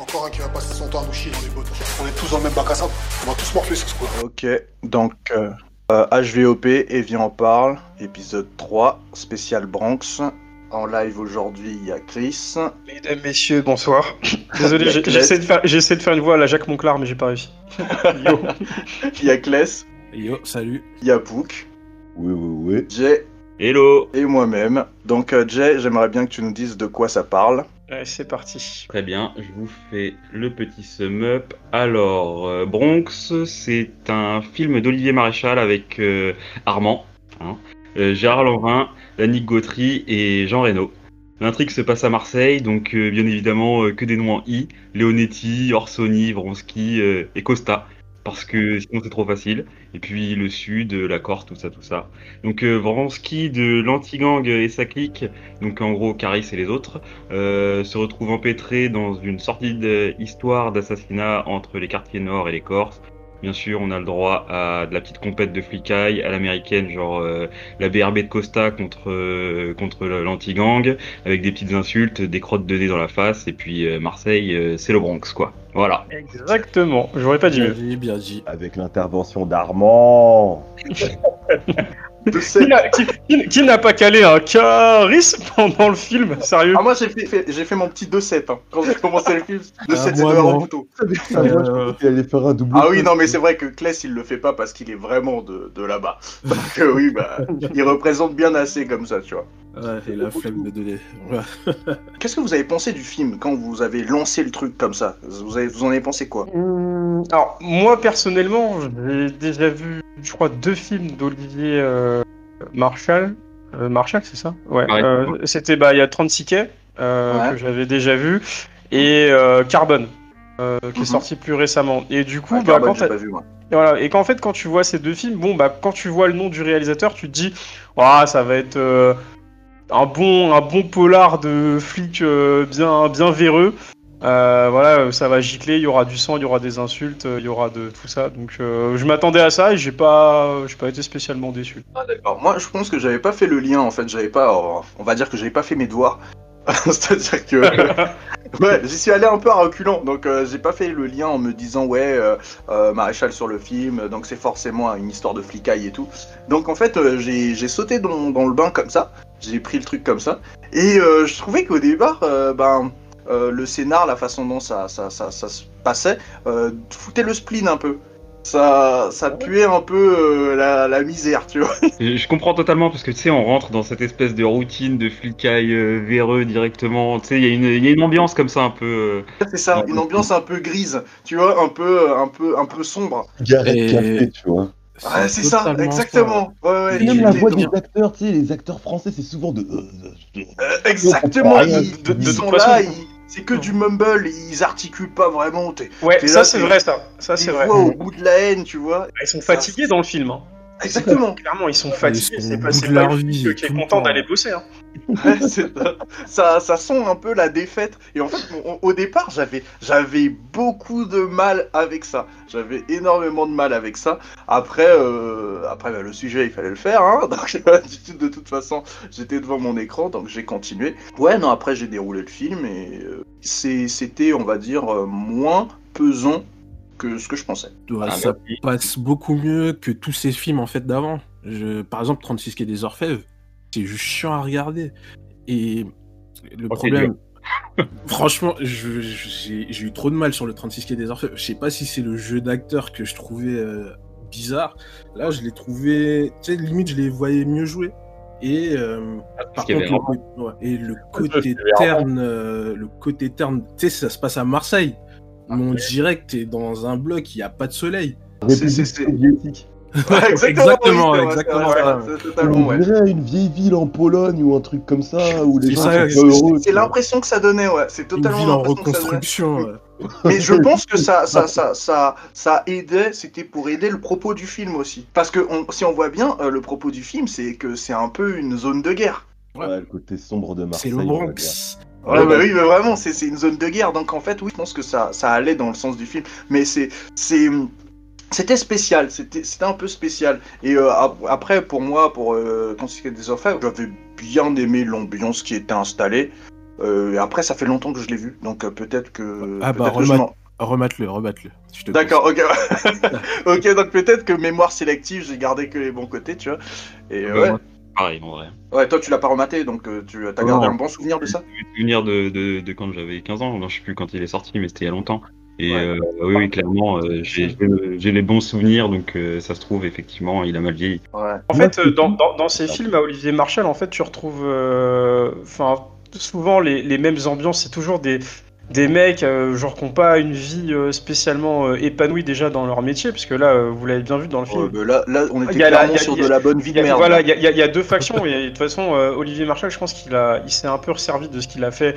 Encore un qui va passer son temps à nous chier dans les bottes. On est tous dans le même bac à sable. On va tous morfler ce squad. Ok, donc euh, euh, HVOP et Viens en parle, épisode 3, spécial Bronx. En live aujourd'hui, il y a Chris. Mesdames, messieurs, bonsoir. Désolé, j'ai- j'essaie de, faire- de faire une voix à la Jacques Monclar, mais j'ai pas réussi. Yo. Il y a Kless, Yo, salut. il y a Pouk, Oui, oui, oui. Jay Hello et moi-même. Donc euh, Jay, j'aimerais bien que tu nous dises de quoi ça parle. C'est parti. Très bien, je vous fais le petit sum-up. Alors, euh, Bronx, c'est un film d'Olivier Maréchal avec euh, Armand, hein, euh, Gérard Lanvin, Yannick Gautry et Jean Reno. L'intrigue se passe à Marseille, donc bien évidemment que des noms en I. Leonetti, Orsoni, Vronsky et Costa. Parce que sinon c'est trop facile. Et puis le sud, la Corse, tout ça, tout ça. Donc euh, de l'anti-gang et sa clique, donc en gros Caris et les autres, euh, se retrouve empêtré dans une sordide histoire d'assassinat entre les quartiers nord et les Corses. Bien sûr, on a le droit à de la petite compète de flicaille à l'américaine, genre euh, la BRB de Costa contre euh, contre l'anti-gang, avec des petites insultes, des crottes de nez dans la face, et puis euh, Marseille, c'est le Bronx, quoi. Voilà. Exactement, j'aurais pas dit Bien mieux. dit, bien dit. Avec l'intervention d'Armand. Qui n'a- pas calé un charisme pendant le film Sérieux Ah moi j'ai fait, fait- j'ai fait mon petit 2-7 hein. quand j'ai commencé le film. 2-7 Ah, c'est de. Ah, je pensais qu'il allait faire un double. Ah oui non mais c'est vrai que Kless il le fait pas parce qu'il est vraiment de, de là-bas. Donc euh, oui bah il représente bien assez comme ça tu vois. Ouais, et la flemme de donner. Ouais. Qu'est-ce que vous avez pensé du film quand vous avez lancé le truc comme ça vous, avez, vous en avez pensé quoi Hum, Alors, moi personnellement, j'ai déjà vu, je crois, deux films d'Olivier euh, Marshall. Euh, Marshall, c'est ça? Ouais. Ouais. euh, C'était bah, il y a 36 quais euh, Ouais. que j'avais déjà vu et euh, Carbone. euh, qui Mhm. est sorti plus récemment et du coup Ouais, bah, Carbone, quand j'ai t'as- pas vu moi. et voilà. Et qu'en fait, quand tu vois ces deux films, bon, bah, quand tu vois le nom du réalisateur, tu te dis, ah, ça va être euh, un bon, un bon polar de flic euh, bien, bien véreux. Euh, voilà, ça va gicler, il y aura du sang, il y aura des insultes, euh, il y aura de tout ça. Donc, je m'attendais à ça et j'ai pas, pas été spécialement déçu. Ah d'accord. Moi je pense que j'avais pas fait le lien en fait, j'avais pas on va dire que j'avais pas fait mes devoirs. C'est-à-dire que ouais, j'y suis allé un peu à reculant, donc euh, j'ai pas fait le lien en me disant ouais euh, euh, maréchal sur le film, donc c'est forcément une histoire de flicaille et tout. Donc en fait euh, j'ai sauté dans, dans le bain comme ça, j'ai pris le truc comme ça, et euh, je trouvais qu'au départ ben le scénar, la façon dont ça ça, ça, ça se passait, foutait le spleen un peu. Ça, ça puait un peu euh, la, la misère, tu vois. Je comprends totalement parce que tu sais, on rentre dans cette espèce de routine de flicaille euh, véreux directement. Tu sais, il y, a une- il y a une ambiance comme ça un peu. euh, C'est ça, une ambiance un peu grise, tu vois, un peu, un peu, un peu sombre. Cigarette Et- café, tu vois. Ouais, c'est ça, exactement. Ouais, ouais, même la voix des acteurs, tu sais, les acteurs français, c'est souvent de. Euh, exactement, ils, de, de toute sont façon- là, ils- c'est que du mumble, ils articulent pas vraiment. Ouais, ça c'est vrai, ça. Ça c'est ils vrai. au bout de la haine, tu vois. Ils sont fatigués dans le film. Exactement. Clairement, ils sont fatigués. C'est pas, pas le vie, qui est content d'aller bosser. Hein. Ouais, ça. ça, sent un peu la défaite. Et en fait, au, au départ, j'avais, j'avais beaucoup de mal avec ça. J'avais énormément de mal avec ça. Après, euh, après bah, le sujet, il fallait le faire. Hein donc, de toute façon, j'étais devant mon écran, donc j'ai continué. Ouais, non, après, j'ai déroulé le film et euh, c'était, on va dire, euh, moins pesant que ce que je pensais. Ouais, Ah, ça merci. passe beaucoup mieux que tous ces films en fait d'avant. Je... Par exemple, 36 quai des Orfèvres, c'est juste chiant à regarder. Et le Oh, problème. Franchement, j'ai eu trop de mal sur le 36 quai des Orfèvres. Je sais pas si c'est le jeu d'acteur que je trouvais euh, bizarre. Là, je l'ai trouvé. Tu sais, limite, je les voyais mieux jouer. Et euh, par contre, avait le, co- ouais, et le c'est côté terne, euh, le côté terne, tu sais, ça se passe à Marseille. Mais on dirait que t'es dans un bloc, il n'y a pas de soleil. C'est- c'est- c'est- soviétique. Ouais, Exactement, c'est exactement c'est c'est totalement. On dirait une vieille ville en Pologne ou un truc comme ça, où les C'est gens ça, sont pas heureux. C'est l'impression que ça donnait, ouais. C'est Une totalement ville en l'impression que ça donnait. reconstruction. Mais je pense que ça, ça, ça, ça, ça aidait, c'était pour aider le propos du film aussi. Parce que on- si on voit bien, euh, le propos du film, c'est que c'est un peu une zone de guerre. Ouais, le côté sombre de C'est Marseille. le dire. Bronx. Ouais, bah oui, mais vraiment, c'est une zone de guerre. Donc en fait, oui, je pense que ça, ça allait dans le sens du film. Mais c'est, c'était spécial. C'était, un peu spécial. Et euh, ap- après, pour moi, pour euh, des orfèvres, j'avais bien aimé l'ambiance qui était installée. Euh, et après, ça fait longtemps que je l'ai vu, donc euh, peut-être que. Ah bah, Remate-le, remate-le. D'accord, ok. ok, donc peut-être que mémoire sélective, j'ai gardé que les bons côtés, tu vois. Et Bah, ouais. Pareil, en vrai. ouais, toi, tu l'as pas rematé, donc euh, tu as Non. gardé un bon souvenir de ça? J'ai souvenir de, de, de quand j'avais 15 ans, non, je sais plus quand il est sorti, mais c'était il y a longtemps. Et Ouais. euh, oui, oui, clairement, euh, j'ai j'ai le- j'ai les bons souvenirs, donc euh, ça se trouve, effectivement, il a mal vieilli. Ouais. En fait, euh, dans, dans, dans ces films à Olivier Marshall, en fait, tu retrouves, euh, enfin, souvent les, les mêmes ambiances. C'est toujours des des mecs, euh, genre, qui n'ont pas une vie euh, spécialement euh, épanouie déjà dans leur métier, parce que là, vous l'avez bien vu dans le film. Ouais, bah là, là, on était la- clairement a- sur a- de la bonne vie de merde. Voilà, il y, a- y y deux factions. Et de toute façon, Olivier Marshall, je pense qu'il a, il s'est un peu resservi de ce qu'il a fait,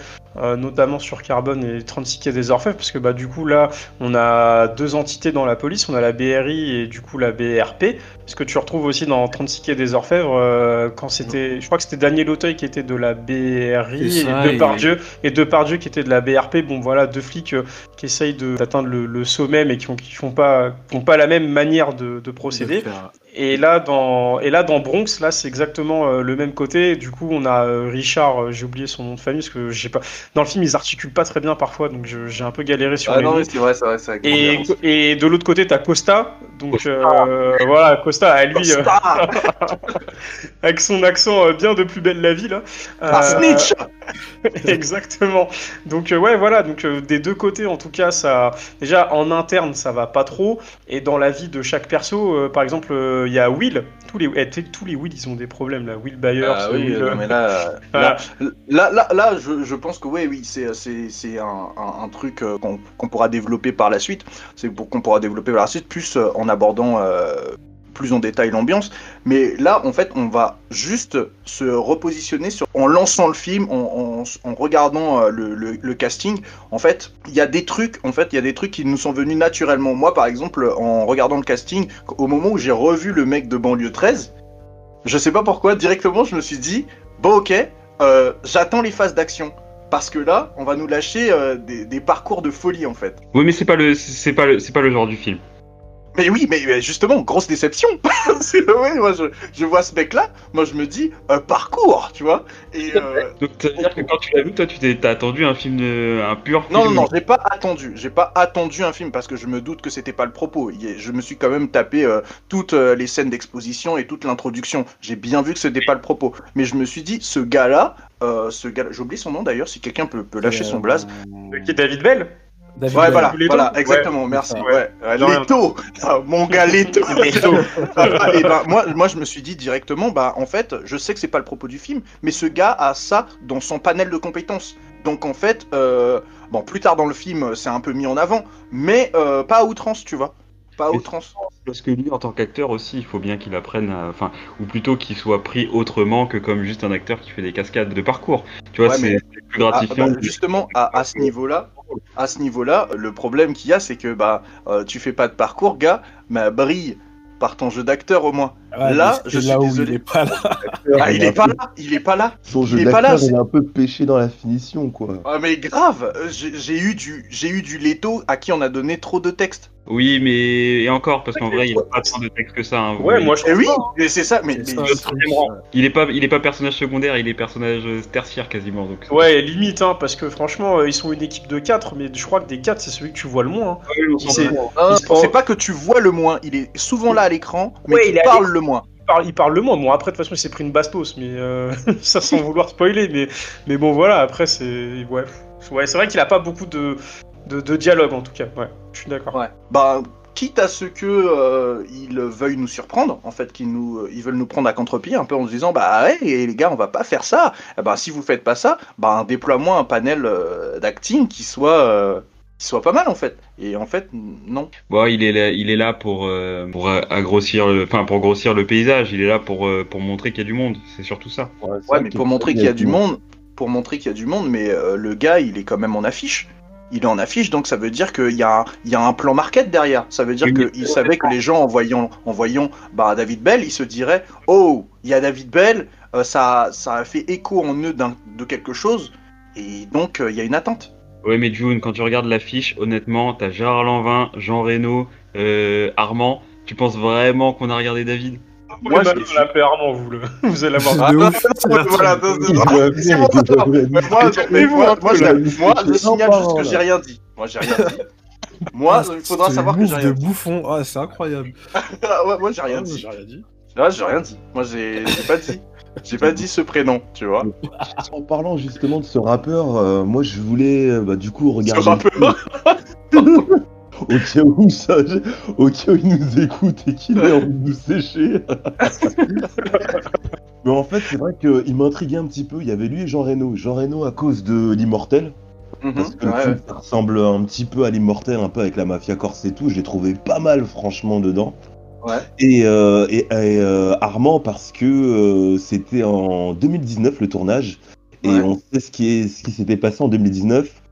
notamment sur Carbone et 36 quai des Orfèvres, parce que bah du coup là, on a deux entités dans la police, on a la BRI et du coup la BRP. Ce que tu retrouves aussi dans 36 quai des Orfèvres, euh, quand c'était, je crois que c'était Daniel Auteuil qui était de la BRI ça, et et- Depardieu et Depardieu qui était de la BRP. Bon voilà, deux flics euh, qui essayent d'atteindre le, le sommet, mais qui ont, qui font pas, qui ont pas la même manière de, de procéder. De faire- Et là, dans, et là, dans Bronx, là, c'est exactement euh, le même côté. Du coup, on a euh, Richard, euh, j'ai oublié son nom de famille, parce que j'ai pas. Dans le film, ils articulent pas très bien parfois, donc j'ai un peu galéré sur Ah les non, c'est vrai, c'est vrai, c'est vrai. Et, et de l'autre côté, t'as Costa. Donc euh, voilà, Costa, à lui, euh, avec son accent euh, bien de plus belle la vie, là. Ah, snitch Exactement. Donc euh, ouais, voilà. Donc euh, des deux côtés, en tout cas, ça. Déjà en interne, ça va pas trop. Et dans la vie de chaque perso, euh, par exemple, euh, il y a Will. Tous les, eh, tous les Will, ils ont des problèmes là. Will Byers. Ah oui, Will, non, mais là, là, là, là, là, je, je pense que oui, oui, c'est, c'est, c'est un, un, un truc euh, qu'on, qu'on pourra développer par la suite. C'est pour qu'on pourra développer par la suite, plus euh, en abordant euh, plus en détail l'ambiance. Mais là, en fait, on va juste se repositionner sur, en lançant le film, en, regardant euh, le, casting. En fait, il y a des trucs, en fait, il y a des trucs qui nous sont venus naturellement. Moi, par exemple, en regardant le casting, au moment où j'ai revu le mec de banlieue 13, je sais pas pourquoi, directement, je me suis dit, bon, ok, euh, j'attends les phases d'action. Parce que là, on va nous lâcher euh, des, des parcours de folie, en fait. Oui, mais c'est pas pas c'est pas le genre du film. Mais oui, mais mais justement, grosse déception. Ouais, moi, je, je vois ce mec-là, moi, je me dis, euh, parcours, tu vois. Et, euh, Donc, ça veut dire que quand tu l'as vu, toi, tu t'es, t'as attendu un film de, un pur Non, non, non, j'ai pas attendu. J'ai pas attendu un film parce que je me doute que c'était pas le propos. Je me suis quand même tapé euh, toutes euh, les scènes d'exposition et toute l'introduction. J'ai bien vu que c'était pas le propos. Mais je me suis dit, ce gars-là, euh, ce gars j'ai oublié son nom d'ailleurs, si quelqu'un peut, peut lâcher son blaze. Qui est David Bell David Ouais, voilà, voilà, Ouais, exactement, merci. Ouais. Leto, Ah, mon gars Leto. et ben, moi, moi, je me suis dit directement, bah, en fait, je sais que c'est pas le propos du film, mais ce gars a ça dans son panel de compétences. Donc, en fait, euh, bon, plus tard dans le film, c'est un peu mis en avant, mais euh, pas à outrance, tu vois. Pas à outrance. Parce que lui, en tant qu'acteur aussi, il faut bien qu'il apprenne, à- enfin, ou plutôt qu'il soit pris autrement que comme juste un acteur qui fait des cascades de parcours. Tu vois, Ouais, c'est mais- plus Ah, gratifiant. bah, justement, à, à ce niveau-là, à ce niveau-là, le problème qu'il y a, c'est que bah, euh, tu fais pas de parcours, gars, mais brille par ton jeu d'acteur au moins. Ouais, Là, je suis là désolé. il est pas là. Ah, il est pas là, il est pas là. Son jeu d'acteur, il est un peu pêché dans la finition, quoi. Ah mais grave, euh, j'ai j'ai eu du j'ai eu du Leto à qui on a donné trop de texte. Oui, mais et encore, parce qu'en vrai, il a pas tant de texte que ça. hein, Ouais, voyez. moi je Et trouve oui, mais c'est ça, mais, C'est mais- ça, truc, Il est pas, il est pas personnage secondaire, il est personnage euh, tertiaire quasiment. Donc. Ouais, limite, hein, parce que franchement, euh, ils sont une équipe de 4, mais je crois que des 4, c'est celui que tu vois le moins. hein. Ouais, on s'en C'est- c'est pas que tu vois le moins, il est souvent là à l'écran, mais Ouais, tu il parles le moins. Il parle, il parle le moins. Bon, après, de toute façon, il s'est pris une bastos, mais euh, ça sans vouloir spoiler. Mais, mais bon, voilà, après, c'est. Ouais, ouais c'est vrai qu'il a pas beaucoup de, de, de dialogue, en tout cas. Ouais, je suis d'accord. Ouais. Bah quitte à ce que euh, ils veuillent nous surprendre, en fait, qu'ils nous, euh, ils veulent nous prendre à contre-pied, un peu en se disant bah ouais, les gars, on va pas faire ça. Eh ben si vous faites pas ça, bah déploie-moi un panel euh, d'acting qui soit euh, qui soit pas mal en fait. Et en fait, non. Bon, il est là, il est là pour euh, pour agrossir, le- enfin pour grossir le paysage. Il est là pour euh, pour montrer qu'il y a du monde. C'est surtout ça. Ouais, mais pour montrer qu'il y a du monde, pour montrer qu'il y a du monde, mais euh, le gars, il est quand même en affiche. Il est en affiche, donc ça veut dire qu'il y, a un- il y a un plan market derrière. Ça veut dire Oui, qu'il savait que les gens, en voyant, en voyant bah, David Bell, ils se diraient Oh, il y a David Bell, euh, ça, ça a fait écho en eux de quelque chose, et donc euh, il y a une attente. Ouais, mais June, quand tu regardes l'affiche, honnêtement, t'as Gérard Lanvin, Jean Reno, euh, Armand. Tu penses vraiment qu'on a regardé David? Moi, je l'ai Armand, vous, le... vous allez avoir. Ah, non, voilà, moi, moi, je, signale juste que j'ai rien dit. Moi, j'ai rien dit. Moi, il faudra Ce savoir que j'ai rien dit. bouffon, ah, c'est incroyable. Ah, ouais, moi, j'ai rien dit. J'ai rien dit. Là, j'ai rien dit. Moi, j'ai j'ai pas dit. J'ai pas dit ce prénom, tu vois. En parlant justement de ce rappeur, euh, moi je voulais euh, bah, du coup regarder. rappeur Au cas où ça, au cas où il nous écoute et qu'il ait envie de nous sécher. Mais en fait, c'est vrai qu'il m'intriguait un petit peu. Il y avait lui et Jean Reno. Jean Reno à cause de l'immortel. Mhm, Parce que ouais, ouais. ça ressemble un petit peu à l'immortel, un peu avec la mafia corse et tout. Je l'ai trouvé pas mal, franchement, dedans. Ouais. Et, euh, et, euh, Armand, parce que euh, c'était en 2019 le tournage. Et on sait ce qui est ce qui s'était passé en 2019.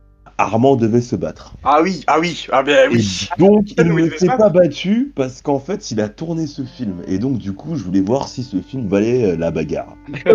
Armand devait se battre. Ah oui, ah oui, ah ben oui. Et donc, Ah, il ne s'est se pas battu parce qu'en fait, il a tourné ce film. Et donc, du coup, je voulais voir si ce film valait euh, la bagarre.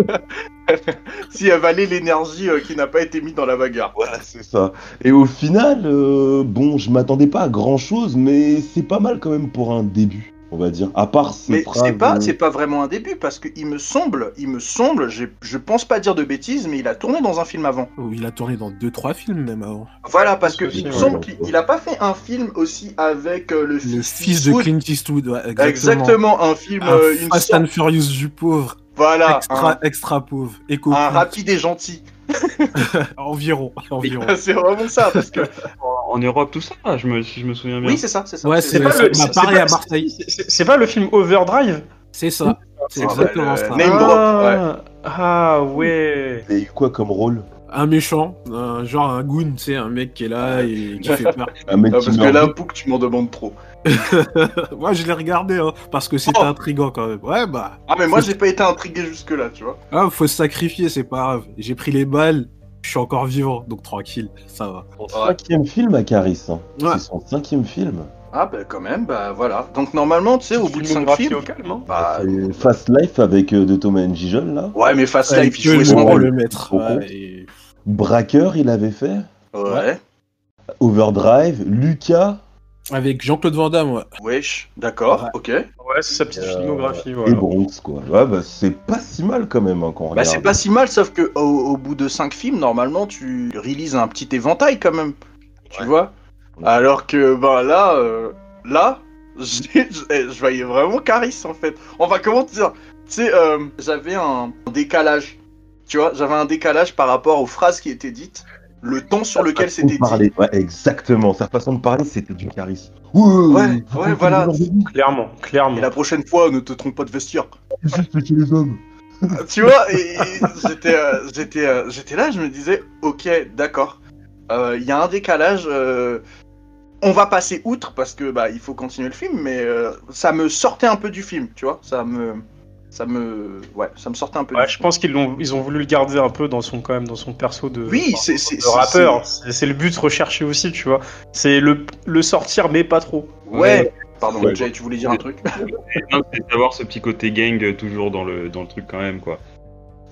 Si elle valait l'énergie euh, qui n'a pas été mise dans la bagarre. Voilà, c'est ça. Et au final, euh, bon, je m'attendais pas à grand chose, mais c'est pas mal quand même pour un début, on va dire. À part ces Mais phrases. c'est pas, c'est pas vraiment un début parce que il me semble, il me semble, je pense pas dire de bêtises, mais il a tourné dans un film avant. Oh, il a tourné dans 2-3 films même avant. Voilà, parce que il me semble qu'il il a pas fait un film aussi avec euh, le, Le fils, fils de. Clint Eastwood, ouais, exactement. Exactement, un film, Un euh, une Fast sorte- and Furious du pauvre, voilà, extra, extra pauvre, éco un, un rapide et gentil. environ, environ. c'est vraiment ça, parce que En, Europe, tout ça, je me, si je me souviens bien. oui, c'est ça, c'est ça. Ouais, C'est pas le- à pas- Marseille. C'est pas le film Overdrive C'est ça. C'est Ah, exactement bah, ça. Name drop, ah, ah ouais. Il a eu quoi comme rôle? Un méchant, un- genre un goon, tu sais, un mec qui est là et qui fait peur. Un mec Ah, parce que là. Pouk, tu m'en demandes trop. Moi, je l'ai regardé, hein, parce que c'était Oh. intriguant quand même. Ouais, bah, Ah, mais moi, j'ai pas été intrigué jusque-là, tu vois. ah, faut se sacrifier, c'est pas grave. J'ai pris les balles, je suis encore vivant, donc tranquille, ça va. Cinquième film à Caris. hein. Ouais. C'est son cinquième film. Ah, bah, quand même, bah voilà. Donc, normalement, tu sais, au bout de 5 Filmographie films. au calme, hein. Bah, C'est Fast Life avec euh, de Thomas and Gijol, là. ouais, mais Fast Life, il jouait le- ouais, et- Braqueur, il avait fait. Ouais, Overdrive. Lucas. Avec Jean-Claude Van Damme, ouais. wesh, d'accord, Ouais. ok. Ouais, c'est sa petite Euh, filmographie, Et voilà. Bronx, quoi. Ouais, bah, c'est pas si mal quand même hein, quand on Bah, regarde. c'est pas si mal, sauf que au, au bout de 5 films, normalement, tu réalises un petit éventail quand même. Tu vois Alors que, ben là, euh, là, je voyais vraiment Caris en fait. Enfin, comment te dire? Tu sais, euh, j'avais un décalage. Tu vois, j'avais un décalage par rapport aux phrases qui étaient dites, le ton sur lequel façon de c'était dit. parler. Ouais, exactement. Sa façon de parler, c'était du charisme. Ouais, ouais, voilà. Clairement, clairement. Et la prochaine fois, ne te trompe pas de vestiaire. Respectez les hommes. tu vois, et, et j'étais, euh, j'étais, euh, j'étais là, je me disais, ok, d'accord. Euh, Il y a un décalage. euh, on va passer outre parce que bah il faut continuer le film, mais euh, ça me sortait un peu du film, tu vois. Ça me, ça me, ouais, ça me sortait un peu. Ouais, je pense qu'ils l'ont, ils ont voulu le garder un peu dans son quand même dans son perso de. Oui, enfin, c'est, rappeur. C'est le but recherché aussi, tu vois. C'est le, le sortir, mais pas trop. Ouais. Pardon, Ouais. Jay, tu voulais dire un truc c'est d'avoir ce petit côté gang toujours dans le, dans le truc quand même, quoi.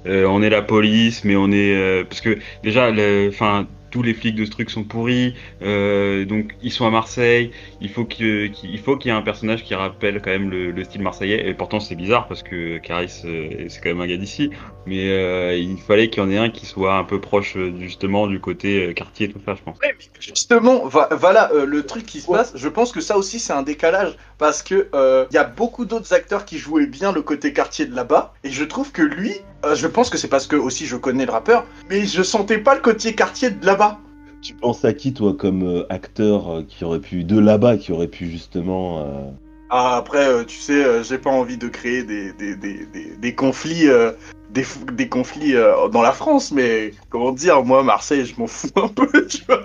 Euh, on est la police, mais on est... euh, parce que déjà, le- enfin, tous les flics de ce truc sont pourris, euh, donc ils sont à Marseille, il faut que- qu'il il faut qu'il y ait un personnage qui rappelle quand même le, le style marseillais, et pourtant c'est bizarre parce que Caris, euh, c'est quand même un gars d'ici, mais euh, il fallait qu'il y en ait un qui soit un peu proche euh, justement du côté quartier, tout ça, je pense. Justement, va- voilà euh, le truc qui se passe. Je pense que ça aussi c'est un décalage parce que euh, il y a beaucoup d'autres acteurs qui jouaient bien le côté quartier de là-bas et je trouve que lui, euh, je pense que c'est parce que aussi je connais le rappeur, mais je sentais pas le côté quartier de là-bas. Tu penses à qui, toi, comme euh, acteur euh, qui aurait pu. de là-bas, qui aurait pu justement. Ah, après, euh, tu sais, euh, j'ai pas envie de créer des, des, des, des, des conflits, euh, des, des conflits euh, dans la France, mais comment dire, moi, Marseille, je m'en fous un peu, tu vois.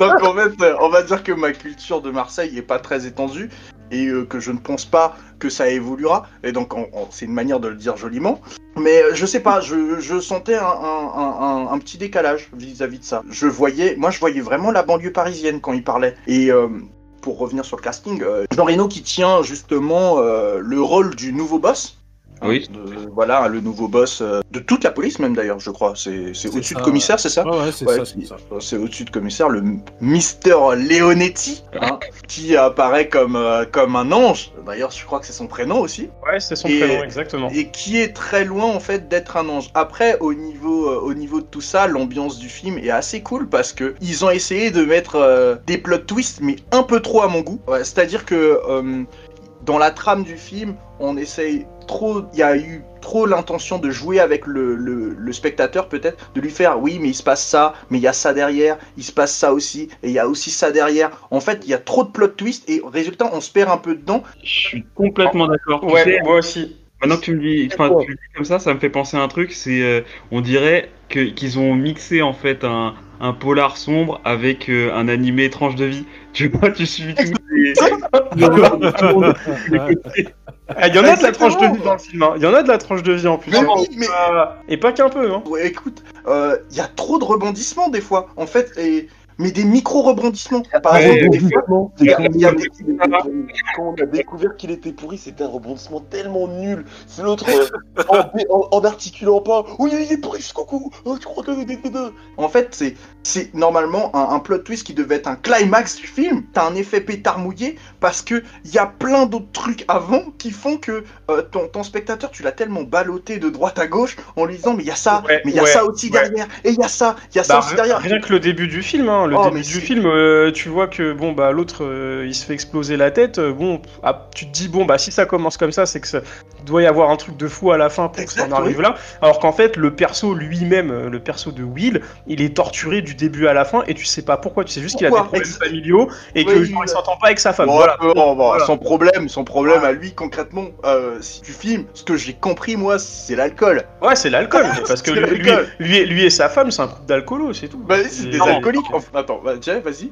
Donc, en fait, euh, on va dire que ma culture de Marseille est pas très étendue et euh, que je ne pense pas que ça évoluera. Et donc, on- on- c'est une manière de le dire joliment. Mais je sais pas, je, je sentais un, un, un, un- petit décalage vis-à-vis de ça. Je voyais, moi, je voyais vraiment la banlieue parisienne quand il parlait. Et pour revenir sur le casting, euh, Jean Reno qui tient justement euh, le rôle du nouveau boss. Hein, Oui. de- voilà, le nouveau boss euh, de toute la police même d'ailleurs, je crois. C'est au-dessus de commissaire, c'est ça Ouais, ouais, c'est Ouais, ça, c'est au-dessus de commissaire, le Mister Leonetti, hein, qui apparaît comme, euh, comme un ange. D'ailleurs, je crois que c'est son prénom aussi. Ouais, c'est son Et- prénom, exactement. Et qui est très loin en fait d'être un ange. Après, au niveau, euh, au niveau de tout ça, l'ambiance du film est assez cool parce que ils ont essayé de mettre euh, des plot twists, mais un peu trop à mon goût. Ouais, C'est-à-dire que euh, dans la trame du film, on essaye trop. Il y a eu trop l'intention de jouer avec le, le- le spectateur peut-être, de lui faire oui mais il se passe ça, mais il y a ça derrière, il se passe ça aussi, et il y a aussi ça derrière. En fait, il y a trop de plot twists et résultat on se perd un peu dedans. Je suis complètement d'accord. Tu Ouais, sais, moi aussi. Maintenant que tu me dis, tu comme ça, ça me fait penser à un truc. C'est, euh, on dirait que qu'ils ont mixé en fait un, un polar sombre avec euh, un animé étrange de vie. Tu vois, tu suis tous les. Ah, Il y en a de la tranche de vie dans le film. hein. Il y en a de la tranche de vie en plus. Mais hein. oui, mais Et pas qu'un peu. Hein. Ouais, écoute, euh, il y a trop de rebondissements des fois, en fait, et... mais des micro-rebondissements. Par exemple, des fois, quand, il y a des- quand on a découvert qu'il était pourri, c'était un rebondissement tellement nul. C'est l'autre euh, en, en, en articulant pas. Oui, il est pourri jusqu'au cou. Oh, tu crois que en fait, c'est, c'est normalement un, plot twist qui devait être un climax du film. T'as un effet pétard mouillé parce que il y a plein d'autres trucs avant qui font que euh, ton, spectateur, tu l'as tellement ballotté de droite à gauche en lui disant mais il y a ça, mais il y a ça aussi derrière, et il y a ça, il y a ça Bah, aussi derrière. rien que le début du film, hein, le Oh, début du film, euh, tu vois que bon bah l'autre euh, il se fait exploser la tête. euh, bon, ah, tu te dis bon bah si ça commence comme ça, c'est que ça doit y avoir un truc de fou à la fin pour que Exact, ça en arrive là. Alors qu'en fait le perso lui-même, euh, le perso de Will, il est torturé du début à la fin et tu sais pas pourquoi. Tu sais juste qu'il a des problèmes familiaux et Oui, oui. il s'entend pas avec sa femme. Bon, voilà. bon, bon, Voilà. Son problème, son problème à lui concrètement, euh, si tu filmes, ce que j'ai compris moi, c'est l'alcool. Ouais, c'est l'alcool parce que lui, lui, l'alcool. lui, lui et sa femme, c'est un couple d'alcoolos, c'est tout. Bah, c'est des Non. alcooliques. Enfin, attends, bah, vas-y.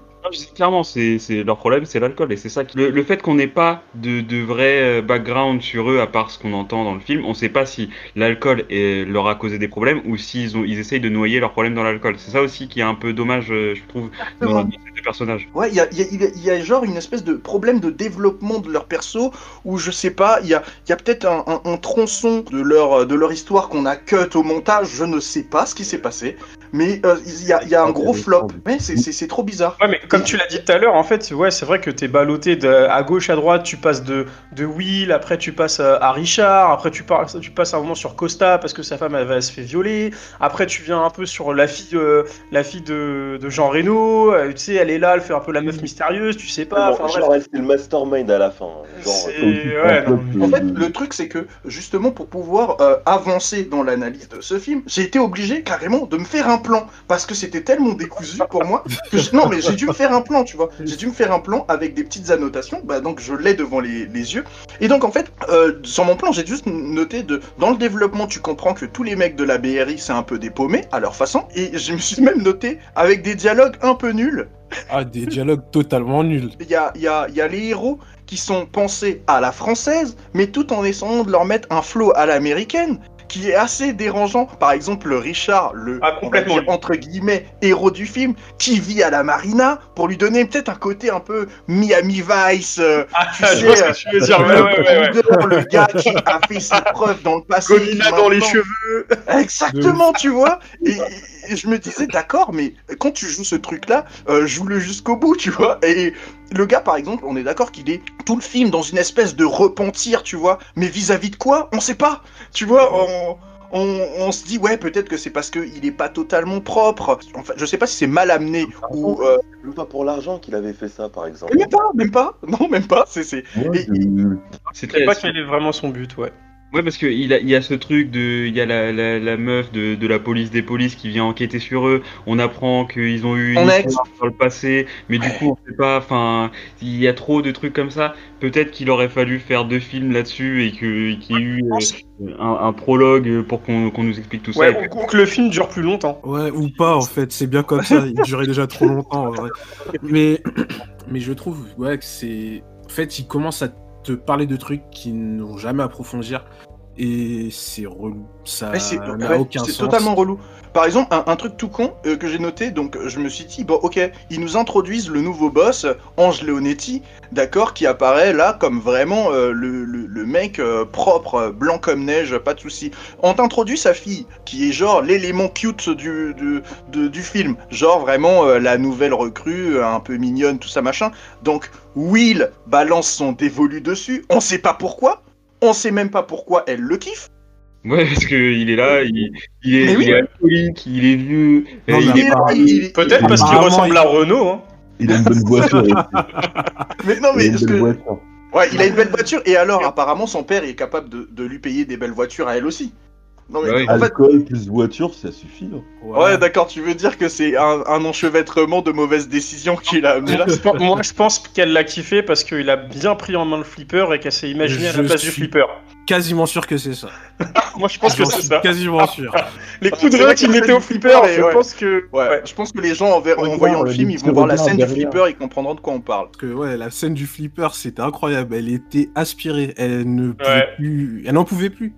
Clairement, c'est leur problème, c'est l'alcool. Et c'est ça qui. Le, le fait qu'on n'ait pas de, de vrai euh, background sur eux, à part ce qu'on entend dans le film, on sait pas si l'alcool leur a causé des problèmes ou s'ils ont ils essayent de noyer leurs problèmes dans l'alcool. C'est ça aussi qui est un peu dommage, euh, je trouve, dans, personnages. Ouais, il y a, il y a- il y a- il y a genre une espèce de problème de développement de leur perso où je sais pas, il y a, il y a peut-être un, un- un tronçon de leur, de leur histoire qu'on a cut au montage, je ne sais pas ce qui s'est passé, mais euh, il y, a, il y a un gros flop. Ouais, c'est- c'est c'est trop bizarre. Ouais, mais comme tu l'as dit tout à l'heure, en fait, ouais, c'est vrai que t'es ballotté de, à gauche, à droite, tu passes de, de Will, après tu passes à, à Richard, après tu, par- tu passes un moment sur Costa parce que sa femme elle, elle se fait violer, après tu viens un peu sur la fille, euh, la fille de, de Jean Reno, euh, tu sais, elle est là, elle fait un peu la meuf mystérieuse, tu sais pas, bref. genre, elle fait le mastermind à la fin. Genre, ouais, non, comme- En fait, le truc, c'est que justement, pour pouvoir euh, avancer dans l'analyse de ce film, j'ai été obligé carrément de me faire un plan parce que c'était tellement décousu pour moi que je- non, mais j'ai dû me faire un plan, tu vois. J'ai dû me faire un plan avec des petites annotations, bah donc je l'ai devant les, les yeux. Et donc en fait, euh, sur mon plan, j'ai juste noté de dans le développement, tu comprends que tous les mecs de la BRI, c'est un peu des paumés à leur façon. Et je me suis même noté avec des dialogues un peu nuls. Ah, des dialogues totalement nuls. Il y a, il y, a, il y a les héros qui sont pensés à la française, mais tout en essayant de leur mettre un flow à l'américaine, qui est assez dérangeant. Par exemple, le Richard, le Ah, complètement. dire, entre guillemets héros du film, qui vit à la marina, pour lui donner peut-être un côté un peu Miami Vice. euh, Ah, tu je sais, vois ce euh, que tu veux dire, ouais, ouais, ouais, ouais. le gars qui a fait ses preuves dans le passé. Gomina qui dans les cheveux. Exactement, tu vois. Et, et je me disais, d'accord, mais quand tu joues ce truc-là, euh, joue-le jusqu'au bout, tu vois. Et le gars, par exemple, on est d'accord qu'il est tout le film dans une espèce de repentir, tu vois. Mais vis-à-vis de quoi? On sait pas. Tu vois, on, on, on se dit, ouais, peut-être que c'est parce qu'il est pas totalement propre. Enfin, je sais pas si c'est mal amené ou. euh, Même pas pour l'argent qu'il avait fait ça, par exemple. même pas, même pas. Non, même pas. C'est. c'est... Ouais, Et- très. pas quel est vraiment son but, ouais. Ouais, parce que il, a, il y a ce truc de, il y a la, la, la meuf de, de la police des polices qui vient enquêter sur eux. On apprend qu'ils ont eu une ex. histoire dans le passé, mais du coup on sait pas. Enfin, il y a trop de trucs comme ça. Peut-être qu'il aurait fallu faire deux films là-dessus et que qu'il y ait eu euh, un, un prologue pour qu'on nous explique tout ça. Ouais, ou, ou que le film dure plus longtemps. Ouais, ou pas, en fait. C'est bien comme ça. Il durait déjà trop longtemps, en vrai. Mais, mais je trouve, ouais, que c'est. En fait, il commence à te parler de trucs qui n'ont jamais approfondir. Et c'est relou. Ça c'est n'a ouais, aucun c'est sens. totalement relou. Par exemple, un, un truc tout con euh, que j'ai noté, donc je me suis dit, bon ok, ils nous introduisent le nouveau boss, Ange Leonetti, d'accord, qui apparaît là comme vraiment euh, le, le- le mec euh, propre, blanc comme neige, pas de souci. On t'introduit sa fille, qui est genre l'élément cute du, du, du film, genre vraiment la nouvelle recrue, un peu mignonne, tout ça machin. Donc Will balance son dévolu dessus, on sait pas pourquoi, on sait même pas pourquoi elle le kiffe. Ouais, parce que il est là, il, il est, Mais oui. il est alcoolique, il est vieux. Non, mais il est- Peut-être parce qu'il ressemble à Renault. Hein. Il a une bonne voiture. Mais non, Il a mais une belle que... voiture. Ouais, il a une belle voiture et alors apparemment son père est capable de, de lui payer des belles voitures à elle aussi. Non mais Bah oui. en fait, Alcool plus voiture, ça suffit. hein. ouais, d'accord, tu veux dire que c'est un, un enchevêtrement de mauvaises décisions qu'il a amené là Moi, je pense qu'elle l'a kiffé parce qu'il a bien pris en main le flipper et qu'elle s'est imaginée à la place du flipper. quasiment sûr que c'est ça. Moi, je pense que c'est ça. Quasiment sûr. Les coups de vrai rein qu'il fait mettait au flipper, et je ouais. pense que. Ouais, Ouais. je pense que les gens en, ver- en Regarde, voyant le film, ils vont voir la scène du flipper, ils comprendront de quoi on parle. Parce que ouais, la scène du flipper, c'était incroyable. Elle était aspirée. Elle ne pouvait Ouais. plus. Elle n'en pouvait plus.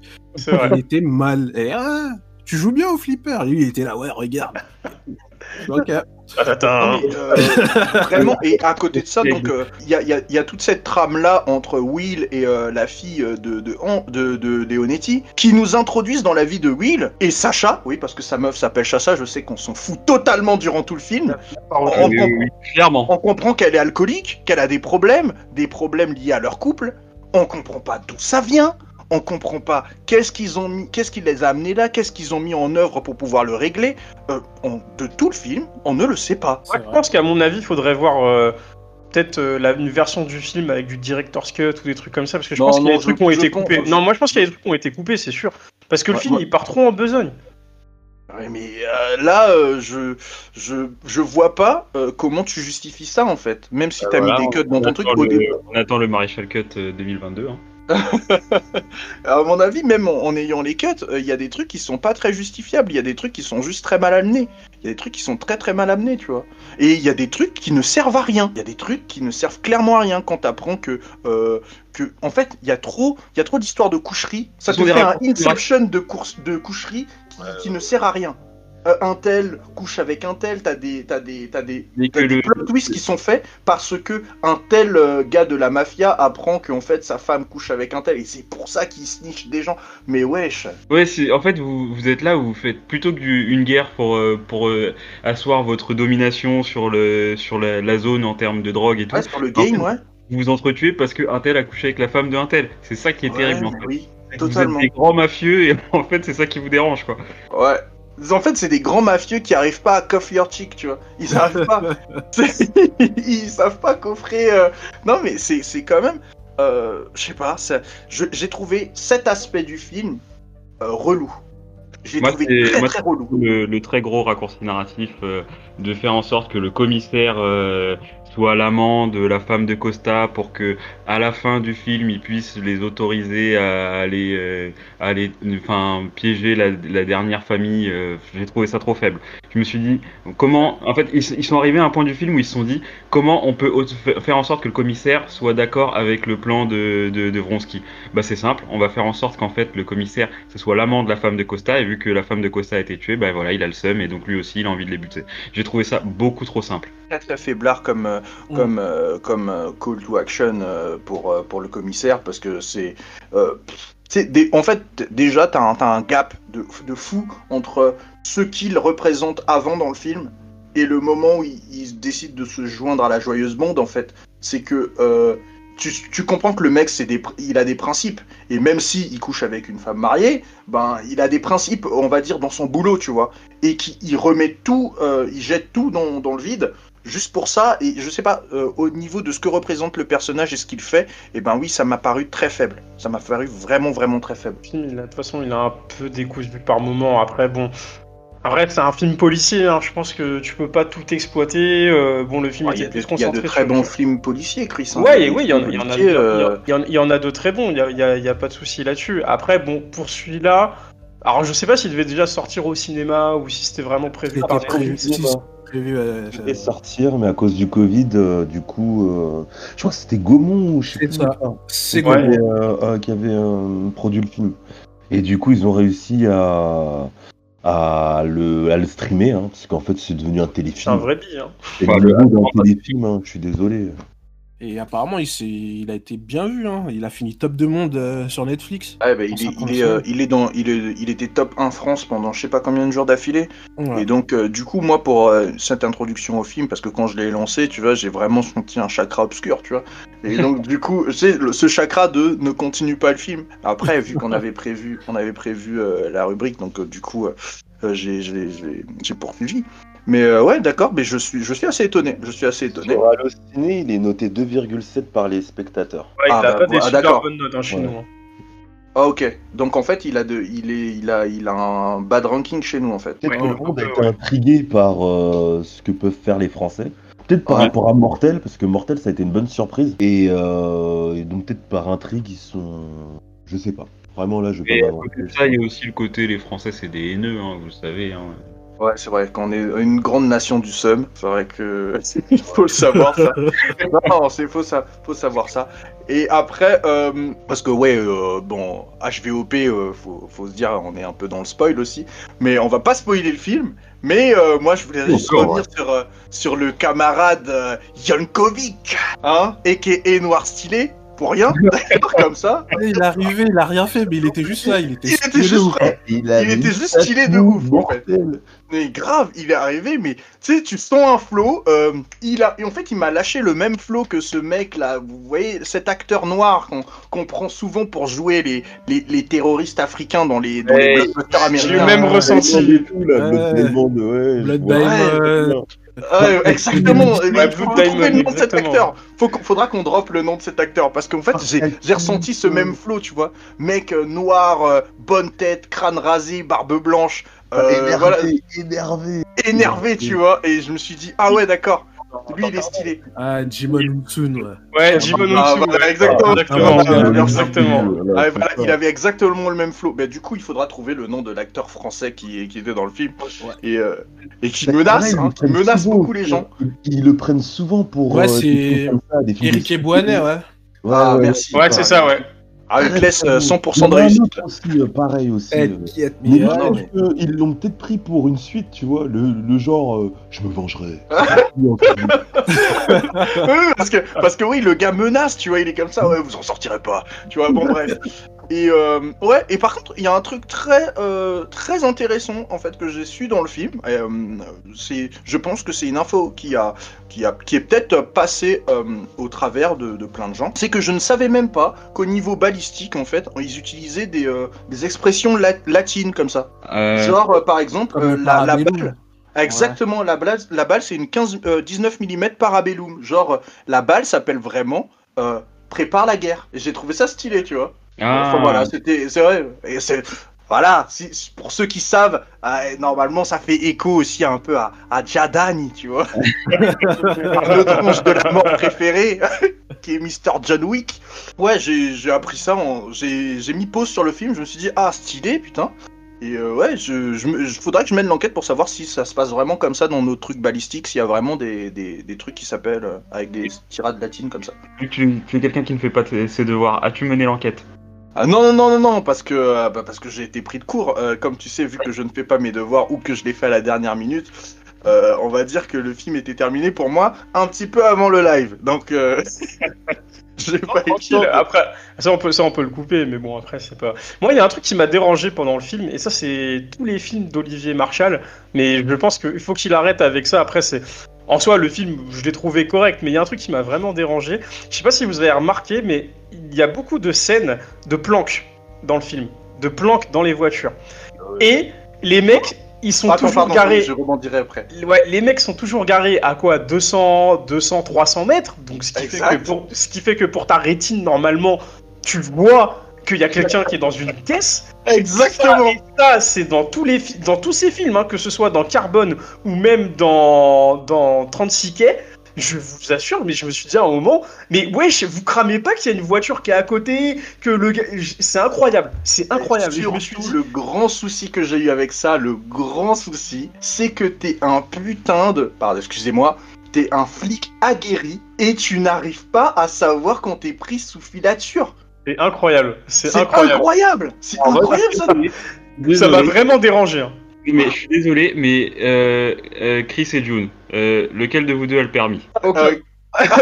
Vrai. Elle était mal. Et, ah, tu joues bien au flipper. Lui, il était là. Ouais, regarde. ok. Attends. Non, mais, euh, vraiment, et à côté de ça, donc euh, il y, a, il y a- il y a toute cette trame-là entre Will et euh, la fille de, de, Han- de, de Leonetti qui nous introduisent dans la vie de Will et Sacha, oui, parce que sa meuf s'appelle Sacha, je sais qu'on s'en fout totalement durant tout le film. On, Oui, on- oui, oui, clairement. on comprend qu'elle est alcoolique, qu'elle a des problèmes, des problèmes liés à leur couple. On comprend pas d'où ça vient. On comprend pas qu'est-ce qu'ils ont mis, qu'est-ce qui les a amenés là, qu'est-ce qu'ils ont mis en œuvre pour pouvoir le régler? Euh, on- de tout le film, on ne le sait pas. Je pense qu'à mon avis, il faudrait voir euh, peut-être euh, une version du film avec du director's cut ou des trucs comme ça, parce que je Non, pense qu'il y a des trucs qui ont été pense- coupés. Non, moi je pense qu'il y a des trucs qui ont été coupés, c'est sûr. Parce que le Ouais, film, ouais. il part trop en besogne. Ouais, mais euh, là, euh, je, je, je vois pas euh, comment tu justifies ça en fait. Même si t'as Voilà, mis des cuts dans on ton truc au début. On attend le Maréchal Cut euh, 2022. hein. À mon avis, même en, en ayant les cuts, euh, il y a des trucs qui sont pas très justifiables. Il y a des trucs qui sont juste très mal amenés. Il y a des trucs qui sont très très mal amenés, tu vois. Et il y a des trucs qui ne servent à rien. Il y a des trucs qui ne servent clairement à rien quand t'apprends que, euh, que, en fait, il y a trop, il y a trop d'histoires de coucherie. Ça te fait un inception de course, de coucherie qui, qui ne sert à rien. Euh, un tel couche avec un tel, t'as des, t'as des, t'as des, le, plot twists qui sont faits parce que un tel euh, gars de la mafia apprend qu'en fait sa femme couche avec un tel et c'est pour ça qu'il snitch des gens. Mais wesh. Ouais, c'est en fait vous, vous êtes là, vous faites plutôt que du- une guerre pour euh, pour asseoir votre domination sur le sur la, la zone en termes de drogue et tout. Ouais, sur le game, ouais. Vous vous entretuez parce que un tel a couché avec la femme d'un tel. C'est ça qui est terrible en fait. Oui, totalement. Vous êtes des grands mafieux et en fait c'est ça qui vous dérange quoi. ouais. En fait, c'est des grands mafieux qui arrivent pas à coffre your chick, tu vois. Ils arrivent pas. C'est- Ils savent pas coffrer. euh, Non, mais c'est c'est quand même. euh, Je sais pas. ça- je- J'ai trouvé cet aspect du film euh, relou. J'ai Moi, trouvé c'est- très moi, très relou. Le, le très gros raccourci narratif euh, de faire en sorte que le commissaire euh, soit l'amant de la femme de Costa pour que à la fin du film il puisse les autoriser à aller euh, à aller enfin piéger la, la dernière famille euh, j'ai trouvé ça trop faible. Je me suis dit comment en fait ils, ils sont arrivés à un point du film où ils se sont dit comment on peut faire en sorte que le commissaire soit d'accord avec le plan de, de, de Vronsky? Bah c'est simple on va faire en sorte qu'en fait le commissaire ce soit l'amant de la femme de Costa et vu que la femme de Costa a été tuée bah voilà il a le seum et donc lui aussi il a envie de les buter. J'ai trouvé ça beaucoup trop simple très très faiblard comme euh, Mm. comme euh, comme euh, call to action pour pour le commissaire parce que c'est euh, des- en fait déjà t'as un t'as un gap de de fou entre ce qu'il représente avant dans le film et le moment où il, il décide de se joindre à la joyeuse bande en fait. C'est que euh, tu, tu comprends que le mec c'est des il a des principes. Et même si il couche avec une femme mariée ben il a des principes on va dire dans son boulot tu vois. Et qui il remet tout euh, il jette tout dans, dans le vide juste pour ça, et je sais pas, euh, au niveau de ce que représente le personnage et ce qu'il fait, et ben oui, ça m'a paru très faible. Ça m'a paru vraiment, vraiment très faible. De toute façon, il a un peu décousu par moment. Après, bon. Après, c'est un film policier, hein. je pense que tu peux pas tout exploiter. euh, bon, le film Il y, était a plus de, il y a concentré de très bons films policiers, Chris. hein. Ouais, Des et oui, il y, en- a- de très bons, il y a, y a- y a pas de souci là-dessus. Après, bon, pour celui-là, alors je sais pas s'il devait déjà sortir au cinéma ou si c'était vraiment prévu par prévu. Prévu, euh, devait sortir, mais à cause du Covid, euh, du coup, euh, je crois que c'était Gaumont ou je sais plus quoi, C'est avait, euh, euh, qui avait euh, produit le film. Et du coup, ils ont réussi à, à, le, à le streamer, hein, parce qu'en fait, c'est devenu un C'est un téléfilm. vrai billet. Hein. C'est le téléfilm, hein, je suis désolé. Et apparemment, il, s'est- il a été bien vu. Hein. Il a fini top de monde euh, sur Netflix. Ah, bah, il, est, il, 50 est, euh, il, est dans, il, est, il était top 1 France pendant je sais pas combien de jours d'affilée. Ouais. Et donc, euh, du coup, moi, pour cette introduction au film, parce que quand je l'ai lancé, tu vois, j'ai vraiment senti un chakra obscur, tu vois. Et donc, du coup, c'est ce chakra de ne continue pas le film. Après, vu qu'on avait prévu, on avait prévu la rubrique, donc du coup, j'ai j'ai- j'ai- j'ai poursuivi. Mais euh, ouais, d'accord, mais je suis, je suis assez étonné. Je suis assez étonné. Sur Allociné, il est noté 2,7 par les spectateurs. Ouais, Ah, il a bah, pas des bah, super d'accord. bonnes notes chez Ouais. nous. Ah, ok. Donc, en fait, il a, de, il, est, il, a, il a un bad ranking chez nous, en fait. Peut-être Ouais, que le monde a été intrigué par euh, ce que peuvent faire les Français. Peut-être par Ouais. rapport à Mortel, parce que Mortel, ça a été une bonne surprise. Et, euh, et donc, peut-être par intrigue, ils sont. Je sais pas. Vraiment, là, je vais Et pas ça, il y a aussi le côté les Français, c'est des haineux, hein, vous le savez. Hein. Ouais, c'est vrai qu'on est une grande nation du seum. C'est vrai que il faut le savoir ça. non, c'est faut ça, faut savoir ça. Et après, euh, parce que ouais, euh, bon, HVOP, euh, faut, faut se dire, on est un peu dans le spoil aussi. Mais on va pas spoiler le film. Mais euh, moi, je voulais juste revenir sur sur le camarade Jankovic, hein, et Noir stylé. Pour rien, comme ça. Il est arrivé, il a rien fait, mais il était juste là. Il était, Il était stylé de juste ouf. Il, Il était juste stylé de ouf, en fait. mortel. Mais grave, il est arrivé, mais tu sais, tu sens un flow. euh, il a, et en fait, il m'a lâché le même flow que ce mec là. Vous voyez, cet acteur noir qu'on prend souvent pour jouer les, les, les terroristes africains dans les, dans les blockbusters J'ai américains. le même ressenti. tout, là, Ouais. Blood. Diamond. Ouais. Ouais, Mais il faut Blue trouver le nom de cet exactement. acteur. Faut faudra qu'on droppe le nom de cet acteur parce qu'en fait, j'ai j'ai ressenti ce même flow, tu vois. Mec euh, noir, euh, bonne tête, crâne rasé, barbe blanche. euh, énervé, voilà, énervé. énervé, tu vois, et je me suis dit, ah ouais, d'accord, lui il est stylé. Ah, Jimon Hudson, ouais. Ouais, Jimon Ah, voilà, exactement. Ah, Ah, voilà, il avait exactement le même flow. Mais du coup, il faudra trouver le nom de l'acteur français qui, qui était dans le film et, euh, et qui Bah, menace, hein, qui menace souvent, beaucoup les gens. Ils, ils le prennent souvent pour. Ouais, euh, c'est Eric de- et Boinet, ouais. Ouais, Ah, ouais, merci. Ouais, c'est ça, ouais. Ah, il te laisse euh, 100% de réussite. aussi, euh, pareil aussi. Eh, euh. Mais non, mais- qu'ils l'ont peut-être pris pour une suite, tu vois, le, le genre euh, je me vengerai. Parce que, parce que oui, le gars menace, tu vois, il est comme ça, ouais, vous en sortirez pas, tu vois, bon bref. Et euh, ouais, et par contre, il y a un truc très euh, très intéressant en fait que j'ai su dans le film. Et, euh, c'est, je pense que c'est une info qui a qui a qui est peut-être passée euh, au travers de, de plein de gens. C'est que je ne savais même pas qu'au niveau balistique en fait, ils utilisaient des euh, des expressions lat- latines comme ça. Euh, Genre euh, par exemple euh, la, balle. Exactement, la balle, la balle c'est une 15, euh, 19 mm Parabellum. Genre, la balle s'appelle vraiment euh, Prépare la guerre. Et j'ai trouvé ça stylé, tu vois. Ah, Enfin, voilà, c'était, c'est vrai. Et c'est, voilà, pour ceux qui savent, euh, normalement ça fait écho aussi un peu à, à Jadani, tu vois. le tronche de la mort préféré, qui est Mr. John Wick. Ouais, j'ai, j'ai appris ça, en- j'ai, j'ai mis pause sur le film, je me suis dit, ah, stylé, putain. Et euh, ouais, je, je, faudrait que je mène l'enquête pour savoir si ça se passe vraiment comme ça dans nos trucs balistiques, s'il y a vraiment des, des, des trucs qui s'appellent euh, avec des tirades latines comme ça. tu, tu- tu es quelqu'un qui ne fait pas ses devoirs. As-tu mené l'enquête? Ah non, non, non, non, non, parce que, euh, bah, parce que j'ai été pris de court. Euh, comme tu sais, vu que je ne fais pas mes devoirs ou que je les fais à la dernière minute, euh, on va dire que le film était terminé pour moi un petit peu avant le live. Donc, euh, j'ai pas eu le temps. Tranquille, de- après, ça on, peut, ça on peut le couper, mais bon, après, c'est pas. Moi, il y a un truc qui m'a dérangé pendant le film, et ça, c'est tous les films d'Olivier Marshall, mais je pense qu'il faut qu'il arrête avec ça. Après, c'est. En soi, le film, je l'ai trouvé correct, mais il y a un truc qui m'a vraiment dérangé. Je sais pas si vous avez remarqué, mais il y a beaucoup de scènes de planques dans le film, de planques dans les voitures. Et les mecs, ils sont Attends, toujours pardon, garés. je rebondirai après. Ouais, les mecs sont toujours garés à quoi? 200, 200, 300 mètres? Donc ce qui, fait que pour, ce qui fait que pour ta rétine, normalement, tu vois qu'il y a quelqu'un qui est dans une caisse. Exactement. Ça, et ça, c'est dans tous les dans tous ces films, hein, que ce soit dans Carbone ou même dans dans 36 quais. Je vous assure, mais je me suis dit à un moment, mais wesh, vous cramez pas qu'il y a une voiture qui est à côté, que le c'est incroyable, c'est incroyable. Et je me suis Surtout, dit, le grand souci que j'ai eu avec ça, le grand souci, c'est que t'es un putain de. Pardon, excusez-moi. T'es un flic aguerri et tu n'arrives pas à savoir quand t'es pris sous filature. C'est incroyable. C'est incroyable. incroyable C'est incroyable ça Ça m'a vraiment dérangé. hein. Mais je suis désolé, mais euh, euh, Chris et June, euh, lequel de vous deux a le permis Euh,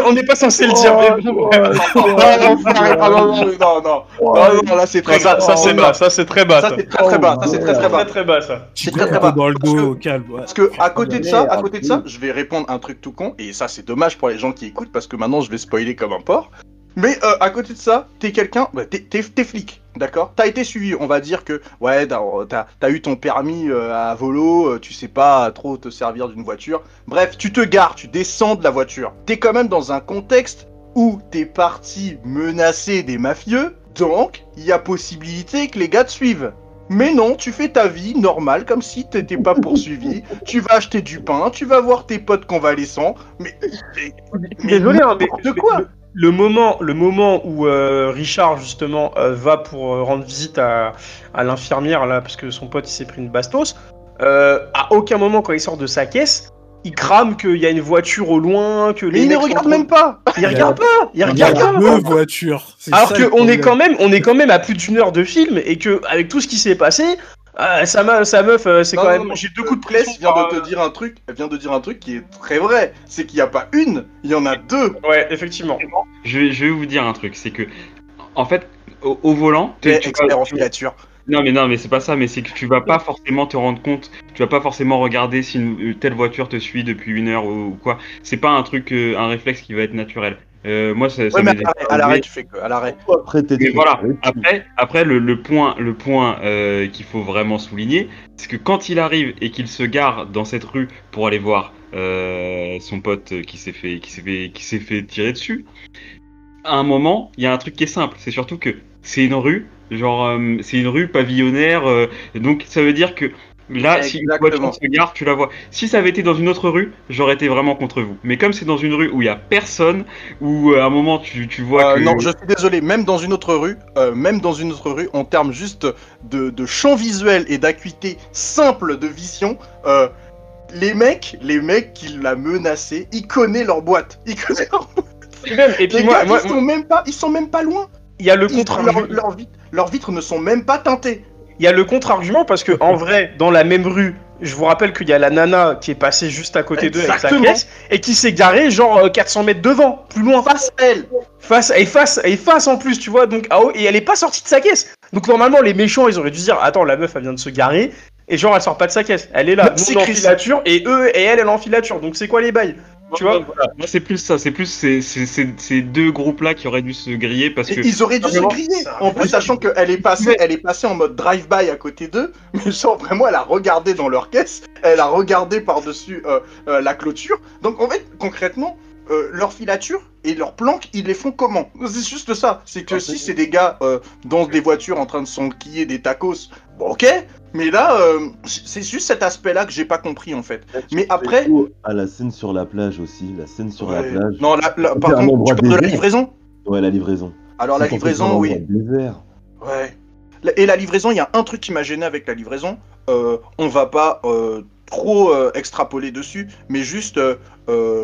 On n'est pas censé le dire. mais bon. Ah, non, ah, non, non, non, non, non, non, là c'est très ça, ça, c'est bas. Ça c'est très bas. Ça Ça, c'est très très bas, ça c'est très très très bas. très bas ça. C'est très très bas. dans le Parce que- dos, calme. ouais. Parce que à côté de ça, à côté de ça, je vais répondre un truc tout con et ça c'est dommage pour les gens qui écoutent parce que maintenant je vais spoiler comme un porc. Mais euh, à côté de ça, t'es quelqu'un, bah, t'es, t'es, t'es flic, d'accord? T'as été suivi, on va dire que ouais, t'as, t'as, t'as eu ton permis euh, à volo, euh, tu sais pas trop te servir d'une voiture. Bref, tu te gares, tu descends de la voiture. T'es quand même dans un contexte où t'es parti menacer des mafieux, donc il y a possibilité que les gars te suivent. Mais non, tu fais ta vie normale, comme si t'étais pas poursuivi. tu vas acheter du pain, tu vas voir tes potes convalescents. Mais, mais, mais Désolé, hein, mais n'importe quoi? Le, moment, le moment où euh, Richard justement euh, va pour euh, rendre visite à, à l'infirmière là, parce que son pote il s'est pris une bastos. euh, à aucun moment quand il sort de sa caisse, il crame qu'il y a une voiture au loin, que Mais les il ne regarde même pas. Il regarde pas, il regarde pas. deux voitures. c'est Alors ça, que le on est quand même, on est quand même à plus d'une heure de film et que avec tout ce qui s'est passé, euh, sa, sa meuf, euh, c'est quand non, même. J'ai deux coups de pression. vient de te dire un truc, elle vient de dire un truc qui est très vrai. C'est qu'il n'y a pas une, il y en a deux. euh, Ouais, effectivement. je vais, je vais vous dire un truc, c'est que, en fait, au, au volant, tu- vas- expert en filature. Non mais non mais c'est pas ça, mais c'est que tu vas pas forcément te rendre compte, tu vas pas forcément regarder si une, telle voiture te suit depuis une heure ou, ou quoi. C'est pas un truc, euh, un réflexe qui va être naturel. Euh, moi ça, ça Ouais, mais m'est à l'arrêt, à l'arrêt, tu fais que à l'arrêt. Après, t'es Mais voilà, après, après le, le point, le point euh, qu'il faut vraiment souligner, c'est que quand il arrive et qu'il se gare dans cette rue pour aller voir euh, son pote qui s'est fait, qui s'est fait, qui s'est fait tirer dessus, à un moment, il y a un truc qui est simple, c'est surtout que c'est une rue, genre euh, c'est une rue pavillonnaire, euh, donc ça veut dire que Là, si une voiture se gare, tu la vois. Si ça avait été dans une autre rue, j'aurais été vraiment contre vous. Mais comme c'est dans une rue où il y a personne, où euh, à un moment tu, tu vois Euh, que Non, je suis désolé, même dans une autre rue, euh, même dans une autre rue, en termes juste de, de champ visuel et d'acuité simple de vision, euh, les mecs, les mecs qui l'a menacé, ils connaissent leur boîte. Ils connaissent leur boîte. Et même- et puis Les moi, gars, moi, ils sont même pas, ils sont même pas loin. il y a le contre leur, leur vit- leurs vitres ne sont même pas teintées. Il y a le contre-argument parce que en vrai, dans la même rue, je vous rappelle qu'il y a la nana qui est passée juste à côté d'eux avec sa caisse et qui s'est garée genre euh, 400 mètres devant, plus loin. Face à elle. Face, et face, et face en plus, tu vois. Donc, ah et elle est pas sortie de sa caisse. Donc normalement, les méchants, ils auraient dû se dire, attends, la meuf, elle vient de se garer. Et genre, elle sort pas de sa caisse. Elle est là, nous, est en filature, et eux, et elle, elle est en filature. Donc c'est quoi les bails? Tu vois Voilà. Moi, c'est plus ça, c'est plus ces, ces, ces, ces deux groupes-là qui auraient dû se griller parce Et que. Ils auraient dû se griller. En plus, sachant qu'elle est passée, elle est passée en mode drive-by à côté d'eux, mais genre vraiment, elle a regardé dans leur caisse, elle a regardé par-dessus euh, euh, la clôture. Donc en fait, concrètement, euh, leur filature et leur planque, ils les font comment? C'est juste ça. C'est que si c'est des gars euh, dans des voitures en train de s'enquiller des tacos, bon ok. Mais là, euh, c'est juste cet aspect-là que j'ai pas compris en fait. Mais après- À la scène sur la plage aussi, la scène sur la plage. Non, la- par contre, tu parles de la livraison Ouais, la livraison. Alors la livraison, oui. Ouais. Et la livraison, il y a un truc qui m'a gêné avec la livraison. Euh, on va pas euh, trop euh, extrapoler dessus, mais juste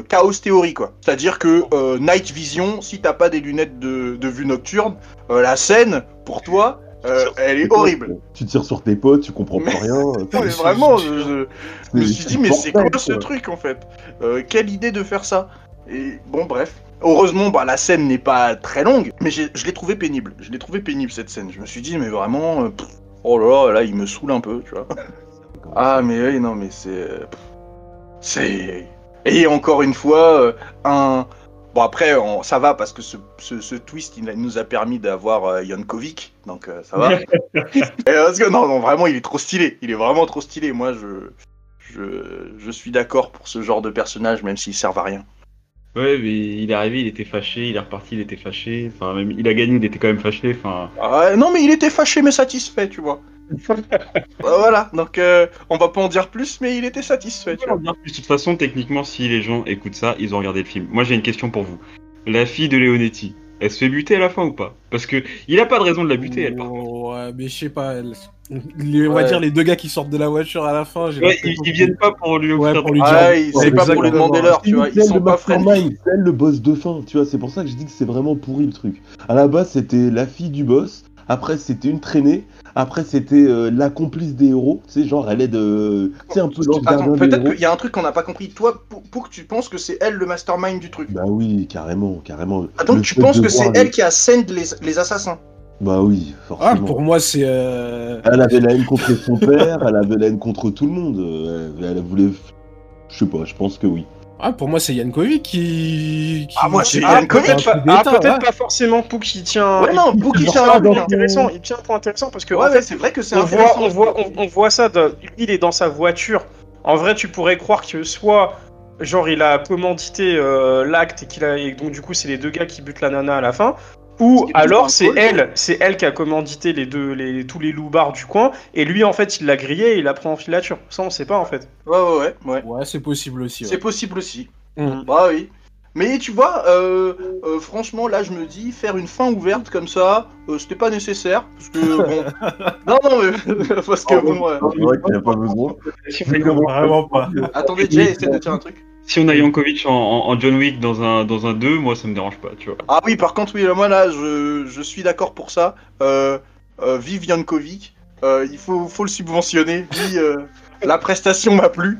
chaos théorie quoi. C'est-à-dire que night vision, si t'as pas des lunettes de, de vue nocturne, la scène pour toi, euh, elle est horrible. Tu tires sur tes potes, tu comprends Mais- plus rien. Non, mais vraiment, je, je- je me suis dit, mais c'est quoi ce truc en fait? Euh, Quelle idée de faire ça? Et bon, bref. Heureusement, bah, la scène n'est pas très longue, mais je l'ai trouvé pénible. Je l'ai trouvé pénible cette scène. Je me suis dit, mais vraiment, euh, pff, oh là là, là, il me saoule un peu, tu vois. Ah, mais oui, non, mais c'est. C'est. Et encore une fois, un. Bon, après, on- ça va parce que ce, ce- ce twist, il nous a permis d'avoir euh, Jankovic, donc euh, ça va. Parce que non, non, vraiment, il est trop stylé. Il est vraiment trop stylé. Moi, je, je, je suis d'accord pour ce genre de personnage, même s'ils servent à rien. Ouais, mais il est arrivé, il était fâché, il est reparti, il était fâché. Enfin, même il a gagné, il était quand même fâché. Enfin, Ah, non, mais il était fâché, mais satisfait, tu vois. Euh, voilà, donc euh, on va pas en dire plus, mais il était satisfait, tu vois. de toute façon, techniquement, si les gens écoutent ça, ils ont regardé le film. Moi, j'ai une question pour vous. La fille de Leonetti, elle se fait buter à la fin ou pas? Parce que il a pas de raison de la buter, elle. par. Ouais, mais je sais pas. elle- les- on va Ouais. dire les deux gars qui sortent de la voiture à la fin. Ouais, ils, ils viennent pas pour lui Ouais, offrir. pour lui dire- Ouais, c'est Ouais, pas pour lui demander l'heure, tu vois. Ils sont le pas friendly. c'est le boss de fin, tu vois. C'est pour ça que je dis que c'est vraiment pourri le truc. À la base, c'était la fille du boss. Après, c'était une traînée. Après, c'était euh, la complice des héros. Tu sais, genre, elle aide. euh, Tu sais, un peu peut-être qu'il y a un truc qu'on n'a pas compris. Toi, pour, pour que tu penses que c'est elle le mastermind du truc. Bah oui, carrément, carrément. Ah, donc Le tu penses de que c'est elle les- qui a send les, les assassins? Bah oui, Ah, forcément. pour moi, c'est. euh, Elle avait la haine contre son père, elle avait la haine contre tout le monde. euh, Elle, elle voulait. Je sais pas, je pense que oui. Ah, pour moi, c'est Yankovic qui. qui- Ah, moi, c'est qui- Yann qui- Kovic, qui- qui- Ah, peut-être ouais. pas forcément pour qui tient. Ouais, non, il tient un point intéressant. Il tient un point intéressant parce que en Ouais, fait, ouais, c'est vrai que c'est on voit, intéressant. on voit, on, on voit ça. de- lui, il est dans sa voiture. En vrai, tu pourrais croire que soit, genre, il a commandité euh, l'acte et qu'il a, et donc du coup, c'est les deux gars qui butent la nana à la fin. Ou alors c'est elle, c'est elle qui a commandité les deux, les, tous les loupards du coin, et lui en fait il l'a grillé et il l'a pris en filature. Ça on sait pas en fait. Ouais, ouais, ouais. ouais. Ouais, c'est possible aussi. C'est Ouais. possible aussi. Mm. Bah oui. Mais tu vois, euh, euh, franchement, là, je me dis, faire une fin ouverte comme ça, euh, c'était pas nécessaire. Parce que, bon. non, non, mais. parce que, bon. euh, C'est vrai qu'il n'y a pas besoin. Vraiment pas. Attendez, Jay, essaie de dire un truc. Si on a Yankovic en, en- en John Wick dans un dans un 2, moi ça me dérange pas, tu vois. Ah oui, par contre, oui, moi, là, je, je suis d'accord pour ça. Euh, euh, vive Yankovic. Euh, il faut, faut le subventionner. Euh, la prestation m'a plu.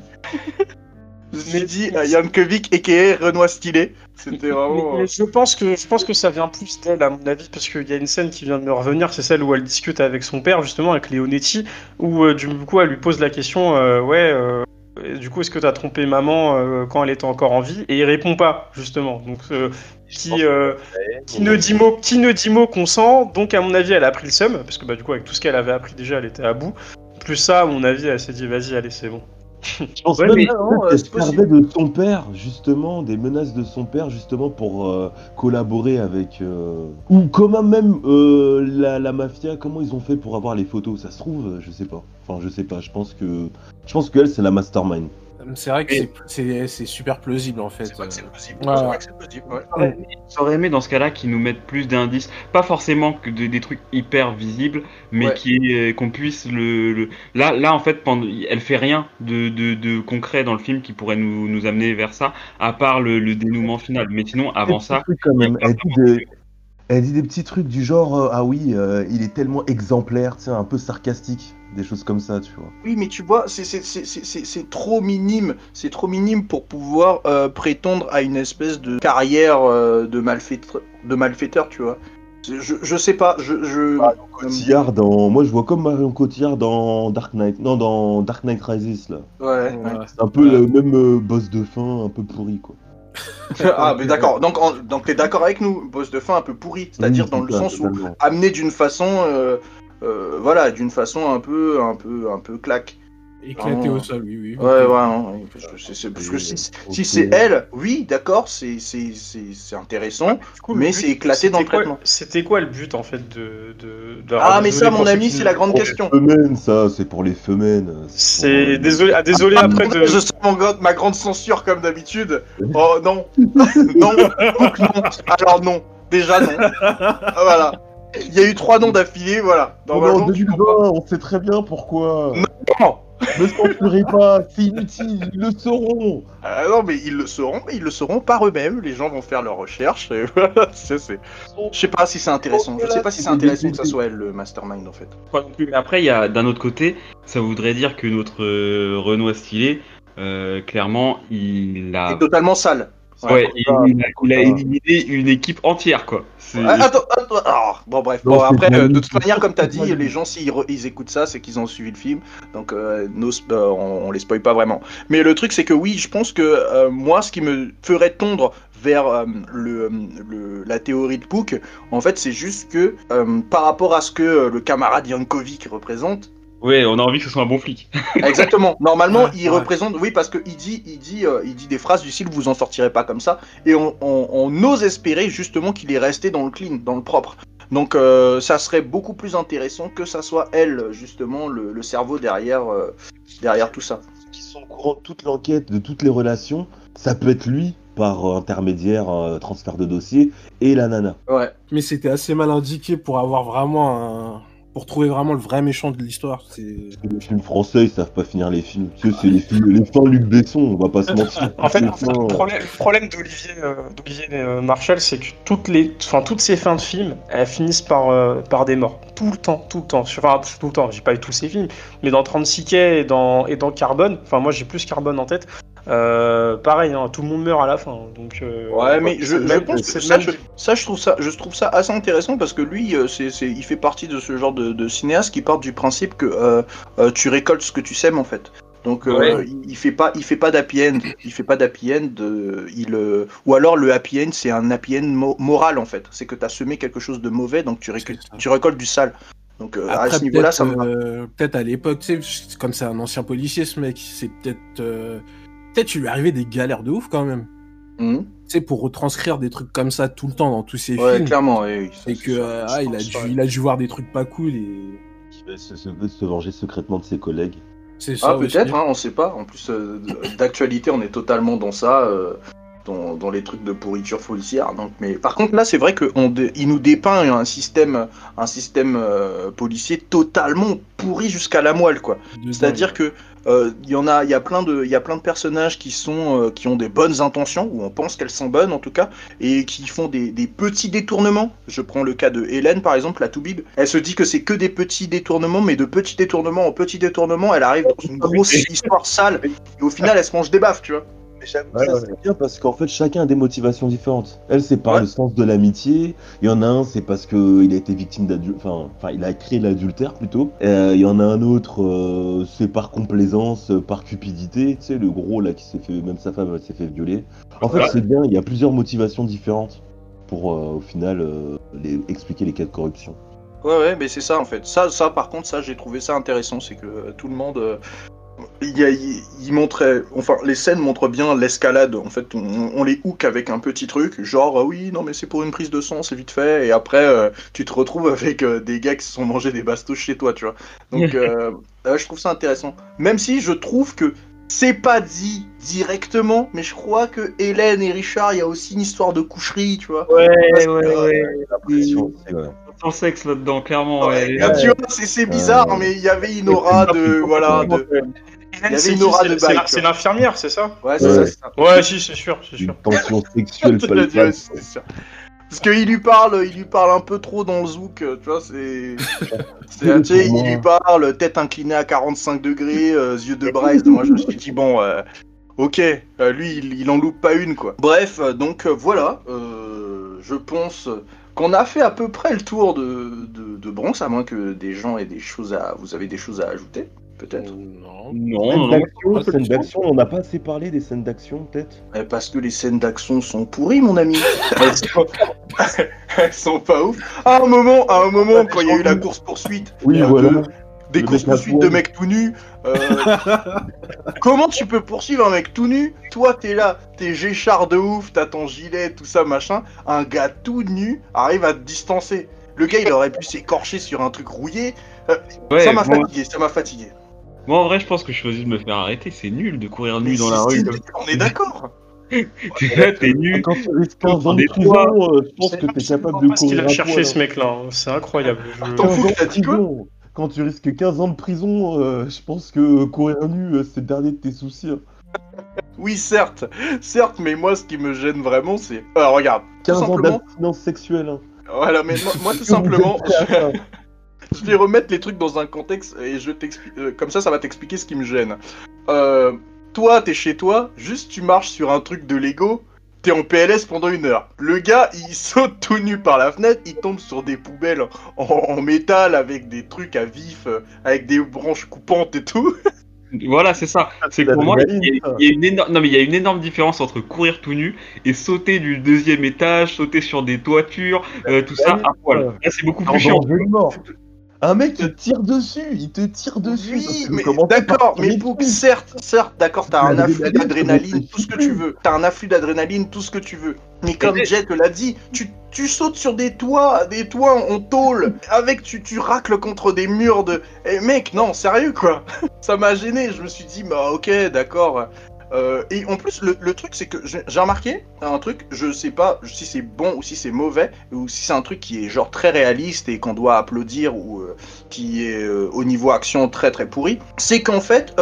Je me suis dit, euh, Yankovic, a.k.a. Renoir Stylé. C'était vraiment. Mais- mais je pense que je pense que ça vient plus d'elle à mon avis parce qu'il y a une scène qui vient de me revenir, c'est celle où elle discute avec son père justement avec Leonetti, où euh, du coup elle lui pose la question, euh, ouais. Du coup, est-ce que t'as trompé maman euh, quand elle était encore en vie? Et il répond pas, justement. Donc, euh, qui, euh, qui ne dit mot, qui ne dit mot consent? Donc, à mon avis, elle a pris le seum, parce que bah, du coup, avec tout ce qu'elle avait appris déjà, elle était à bout. Plus ça, à mon avis, elle s'est dit, vas-y, allez, c'est bon. Je pense Ouais, mais non, euh, se servait de son père, justement, des menaces de son père, justement, pour euh, collaborer avec. euh, Ou comment même euh, la, la mafia, comment ils ont fait pour avoir les photos? Ça se trouve, je sais pas. Enfin, je sais pas, je pense que. Je pense qu'elle, c'est la mastermind. C'est vrai que c'est- super plausible en fait. C'est vrai que c'est vrai que c'est possible. ouais. J'aurais aimé dans ce cas-là qu'ils nous mettent plus d'indices, pas forcément que des trucs hyper visibles, mais Ouais. qui euh, qu'on puisse le, le- là là en fait pendant elle fait rien de, de, de concret dans le film qui pourrait nous, nous amener vers ça, à part le, le dénouement final. Mais sinon avant ça, quand même. Elle dit, des- elle dit des petits trucs du genre euh, Ah oui, euh, il est tellement exemplaire, un peu sarcastique. Des choses comme ça, tu vois. Oui, mais tu vois, c'est- c'est- c'est c'est- c'est- c'est trop minime. C'est trop minime pour pouvoir euh, prétendre à une espèce de carrière euh, de, malfaiteur, de malfaiteur, tu vois. Je, je sais pas, je... je... Cotillard dans. Moi, je vois comme Marion Cotillard dans Dark Knight. Non, dans Dark Knight Rises, là. Ouais. Ouais. C'est un peu le même euh, boss de fin, un peu pourri, quoi. ah, mais d'accord. Donc, en- donc t'es d'accord avec nous Boss de fin un peu pourri. C'est-à-dire Oui, dans le sens où amené d'une façon... euh, euh, voilà, d'une façon un peu, un peu, un peu claque. Éclaté Ah. au sol, oui, oui. Ouais, ouais, non, oui, parce que, c'est- c'est- parce que si, c'est elle, oui, d'accord, c'est c'est- c'est- c'est intéressant, mais c'est éclaté dans le traitement. C'était quoi le but en fait de. de, de- Ah, mais ça, mon ami, c'est la grande Pour les question. femelles, ça, c'est pour les femelles. C'est pour, désolé, ah, désolé Ah, après de. Je sens ma grande censure comme d'habitude. Oh non, non, donc non. Alors non, déjà non. Ah, voilà. Il y a eu trois noms d'affilée, voilà. Non, Normalement, en tu 2020, comprends. on sait très bien pourquoi. Non. Ne censurez pas, c'est inutile, ils le sauront. Ah non, mais ils le sauront, mais ils le sauront par eux-mêmes. Les gens vont faire leurs recherches. Et voilà, c'est- c'est- Je sais pas si c'est intéressant. Je sais pas si c'est intéressant que ça soit elle le mastermind en fait. Pas non plus. Mais après, il y a d'un autre côté, ça voudrait dire que notre euh, Renoir stylé, euh, clairement, il a, C'est totalement sale. Ouais, il, a, il a ça. éliminé une équipe entière, quoi. Ah, attends, attends, ah, bon bref, bon, après, euh, de toute manière, comme t'as dit, les gens s'ils ils écoutent ça, c'est qu'ils ont suivi le film, donc euh, nos euh, on, on les spoil pas vraiment. Mais le truc, c'est que oui, je pense que moi, ce qui me ferait tondre vers le, le- la théorie de Pook, en fait, c'est juste que par rapport à ce que le camarade Yankovic représente, Ouais, on a envie que ce soit un bon flic. Exactement. Normalement, Ouais, il ouais. représente, oui, parce que il dit, il dit, euh, il dit des phrases du style "vous en sortirez pas comme ça", et on, on, on ose espérer justement qu'il est resté dans le clean, dans le propre. Donc, euh, ça serait beaucoup plus intéressant que ça soit elle, justement, le, le cerveau derrière, euh, derrière tout ça. Qui sont au courant de toute l'enquête, de toutes les relations. Ça peut être lui, par intermédiaire, euh, transfert de dossier, et la nana. Ouais. Mais c'était assez mal indiqué pour avoir vraiment un. Pour trouver vraiment le vrai méchant de l'histoire. C'est. Les films français, ils savent pas finir les films. Tu sais, c'est les films, les fins Luc Besson, on va pas se mentir. En fait, Les en fait, fins, le euh, problème, le problème d'Olivier euh, d'Olivier, euh, Marshall, c'est que toutes les, enfin toutes ces fins de films, elles finissent par euh, par des morts. Tout le temps, tout le temps. Sur- Enfin, tout le temps. J'ai pas eu tous ces films, mais dans 36 quais et dans et dans Carbone. Enfin, moi, j'ai plus Carbone en tête. Euh, pareil, hein, tout le monde meurt à la fin. Donc. euh, Ouais, mais je, pense que ça, même- je, ça, je trouve ça, je trouve ça assez intéressant parce que lui, euh, c'est, c'est, il fait partie de ce genre de, de cinéaste qui part du principe que euh, tu récoltes ce que tu sèmes en fait. Donc euh, Ouais. il, il fait pas, il fait pas d'happy end, il fait pas d'happy end. euh, il, euh, ou alors le happy end, c'est un happy end mo- moral en fait. C'est que tu as semé quelque chose de mauvais, donc tu, récol- C'est ça. tu récoltes du sale. Donc euh, à ce niveau-là, peut-être, ça me euh, peut-être à l'époque, tu sais, comme c'est un ancien policier, ce mec, c'est peut-être. Peut-être qu'il lui arrivait des galères de ouf quand même. Tu sais, pour retranscrire des trucs comme ça tout le temps dans tous ses Ouais, films. clairement. oui, oui, ça, Et c'est que euh, ah, il, a dû, il a dû voir des trucs pas cool et. qui veut se, se- veut se venger secrètement de ses collègues. C'est ça. Ah peut-être, hein, on sait pas. En plus euh, d'actualité, on est totalement dans ça, euh, dans, dans les trucs de pourriture policière. Donc, mais par contre là, c'est vrai qu'il nous dépeint un système, un système euh, policier totalement pourri jusqu'à la moelle, quoi. C'est-à-dire que il y en a, il y a plein de, il y a plein de personnages qui sont, euh, qui ont des bonnes intentions ou on pense qu'elles sont bonnes en tout cas, et qui font des, des petits détournements. Je prends le cas de Hélène par exemple, la Toubib. Elle se dit que c'est que des petits détournements, mais de petits détournements en petits détournements, elle arrive dans une grosse histoire sale et au final elle se mange des baffes, tu vois. Mais j'avoue, Ouais, ça, ouais, c'est bien parce qu'en fait chacun a des motivations différentes. Elle c'est par Ouais. le sens de l'amitié, il y en a un c'est parce que il a été victime d'adultère, enfin, il a créé l'adultère plutôt. Euh, Il y en a un autre euh, c'est par complaisance, euh, par cupidité, tu sais le gros là qui s'est fait, même sa femme elle s'est fait violer. En fait c'est bien, il y a plusieurs motivations différentes pour euh, au final les- expliquer les cas de corruption. Ouais, ouais, mais c'est ça en fait. Ça, ça par contre, ça j'ai trouvé ça intéressant, c'est que tout le monde. Euh, il, y a- il, il montrait, enfin, les scènes montrent bien l'escalade. En fait, on, on les hook avec un petit truc, genre ah oui, non mais c'est pour une prise de sang, c'est vite fait. Et après, euh, tu te retrouves avec euh, des gars qui se sont mangés des bastos chez toi, tu vois. Donc, euh, euh, je trouve ça intéressant. Même si je trouve que c'est pas dit directement, mais je crois que Hélène et Richard, il y a aussi une histoire de coucherie, tu vois. Ouais, Parce que, ouais, euh, ouais. Ouais. Sans sexe là-dedans, clairement. Ouais, ouais. là, tu vois, c'est c'est bizarre, Euh, mais il y avait une aura de. Voilà, de. C'est l'infirmière, c'est ça Ouais, c'est Ouais. ça, c'est ça. Ouais, si, c'est sûr, c'est sûr. Une tension sexuelle le sûr. Parce qu'il lui parle, il lui parle un peu trop dans le zouk, euh, tu vois, c'est. Tu sais, il lui parle, tête inclinée à 45 degrés, euh, yeux de braise. Moi, je me suis dit, bon, euh, ok, euh, lui, il, il en loupe pas une, quoi. Bref, donc euh, voilà, euh, je pense qu'on a fait à peu près le tour de, de, de Bronx, à moins que des gens aient des choses à. Vous avez des choses à ajouter, peut-être Non. Non, Scènes non, non. d'action, on n'a pas assez parlé des scènes d'action peut-être? Eh, Parce que les scènes d'action sont pourries, mon ami. Elles sont... Elles sont pas ouf. À un moment, à un moment, quand il y a eu la course poursuite, Oui, euh, voilà. de- des Le courses mec à poursuites de mecs tout nus. euh, comment tu peux poursuivre un mec tout nu? Toi, t'es là, t'es géchard de ouf, t'as ton gilet, tout ça, machin. Un gars tout nu arrive à te distancer. Le gars, il aurait pu s'écorcher sur un truc rouillé. Ouais, ça m'a moi, fatigué, ça m'a fatigué. Moi, en vrai, je pense que je choisis de me faire arrêter. C'est nul de courir nu dans la rue. On est d'accord. T'es là, t'es nu. Quand tu risques 15 ans de prison, euh, je pense que t'es capable de ce qu'il courir a cherché ce mec-là, hein. c'est incroyable. Je- T'en 15 fous, ans de t'as dit quoi prison. Quand tu risques 15 ans de prison, euh, je pense que courir nu, euh, c'est le dernier de tes soucis. hein. Oui, certes, certes, mais moi, ce qui me gêne vraiment, c'est. Alors, regarde, tout 15 ans d'abstinence sexuelle. hein. Voilà, mais moi, tout simplement, je vais remettre les trucs dans un contexte et je t'explique. euh, comme ça, ça va t'expliquer ce qui me gêne. Euh, toi, t'es chez toi, juste tu marches sur un truc de Lego, t'es en PLS pendant une heure. Le gars, il saute tout nu par la fenêtre, il tombe sur des poubelles en, en métal avec des trucs à vif, euh, avec des branches coupantes et tout. Voilà, c'est ça. C'est que la pour moi, il y, a- ça. il y a une énorme, non mais il y a une énorme différence entre courir tout nu et sauter du deuxième étage, sauter sur des toitures, euh, tout ça à poil. Là, c'est beaucoup plus chiant. Un mec te tire dessus, il te tire dessus. Oui, mais d'accord, mais certes, certes, d'accord, t'as un afflux d'adrénaline, tout ce que tu veux. T'as un afflux d'adrénaline, tout ce que tu veux. Mais comme Jet te l'a dit, tu, tu sautes sur des toits, des toits en tôle, avec tu, tu racles contre des murs de. Eh mec, non, sérieux quoi. Ça m'a gêné. Je me suis dit, bah ok, d'accord. Euh, et en plus, le, truc, c'est que j'ai remarqué un truc, je sais pas si c'est bon ou si c'est mauvais, ou si c'est un truc qui est genre très réaliste et qu'on doit applaudir, ou euh, qui est euh, au niveau action très très pourri, c'est qu'en fait,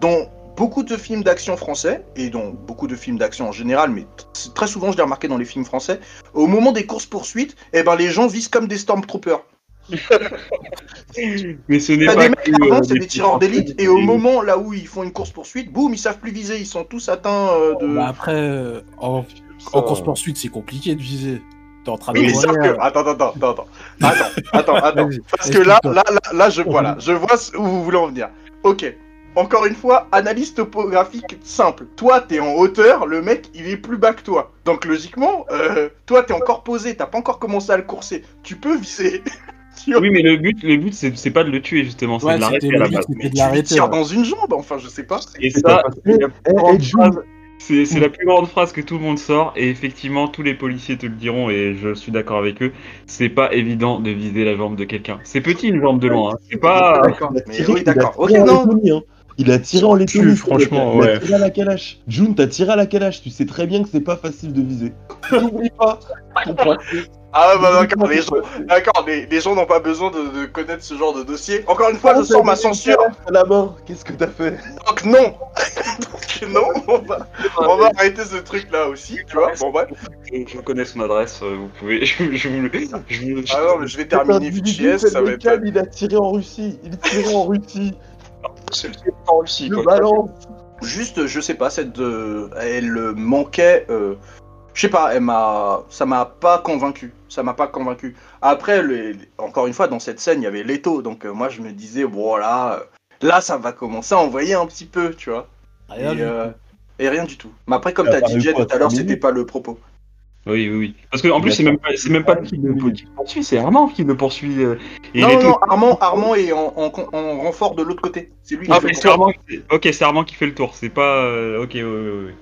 dans beaucoup de films d'action français, et dans beaucoup de films d'action en général, mais très souvent je l'ai remarqué dans les films français, au moment des courses-poursuites, eh ben, les gens visent comme des Stormtroopers. Mais ce n'est pas des mecs que, avant, euh, c'est des des tireurs d'élite, et au moment là où ils font une course-poursuite, boum, ils savent plus viser, ils sont tous atteints euh, de... Bah après, euh, en, en course-poursuite, c'est compliqué de viser. T'es en train de Oui, mais sauf que. Attends, attends, attends, attends. Attends, attends, attends. Parce que là, là, là, là, je, voilà, je vois où vous voulez en venir. Ok. Encore une fois, analyse topographique simple. Toi, t'es en hauteur, le mec, il est plus bas que toi. Donc, logiquement, euh, toi, t'es encore posé, t'as pas encore commencé à le courser. Tu peux viser. Oui, mais le but, le but, c'est pas de le tuer justement, c'est Ouais, de l'arrêter à la le but, base. c'était Mais de tu lui l'arrêter. tires ouais. dans une jambe, enfin, je sais pas. Et ça, c'est la plus grande phrase- c'est c'est la plus grande phrase que tout le monde sort, et effectivement, tous les policiers te le diront, et je suis d'accord avec eux. C'est pas évident de viser la jambe de quelqu'un. C'est petit une jambe de loin, hein. c'est pas. D'accord. Mais oui, d'accord. Ok, non. Il a tiré en Lettonie. franchement, il a ouais. tiré à la calache. June, t'as tiré à la calache. Tu sais très bien que c'est pas facile de viser. N'oublie pas. Ah, bah, d'accord, les gens, d'accord, les, les gens n'ont pas besoin de, de connaître ce genre de dossier. Encore une fois, je sors ma censure. À la main. Qu'est-ce que t'as fait? Donc non Donc non, on va, on va arrêter ce truc là aussi, tu vois. Bon bref. Je, je connais son adresse, euh, vous pouvez. Je, je vous le. Je Ah non, mais je vais terminer VGS, ça va être... Il a tiré en Russie. Il tirait en Russie. C'est le truc en Russie, Le quoi. balance. Juste, je sais pas, cette... euh, elle manquait... euh, je sais pas, elle m'a... Ça m'a pas convaincu. Ça m'a pas convaincu. Après, le- encore une fois, dans cette scène, il y avait Leto, donc euh, moi je me disais, bon là... euh, ça va commencer à envoyer un petit peu, tu vois. Rien et, du euh, et rien du tout. Mais après, comme t'as dit tout à l'heure, c'était pas le propos. Oui, oui, oui. Parce que en plus, c'est même pas, c'est même pas lui qui le, poursuit, c'est Armand qui le poursuit. euh, et non, est non, non, Armand, Armand est en, en, en renfort de l'autre côté. C'est lui qui Ah, fait mais le tour. Armand. Ok, c'est Armand qui fait le tour. C'est pas. euh, Ok, oui, oui, oui.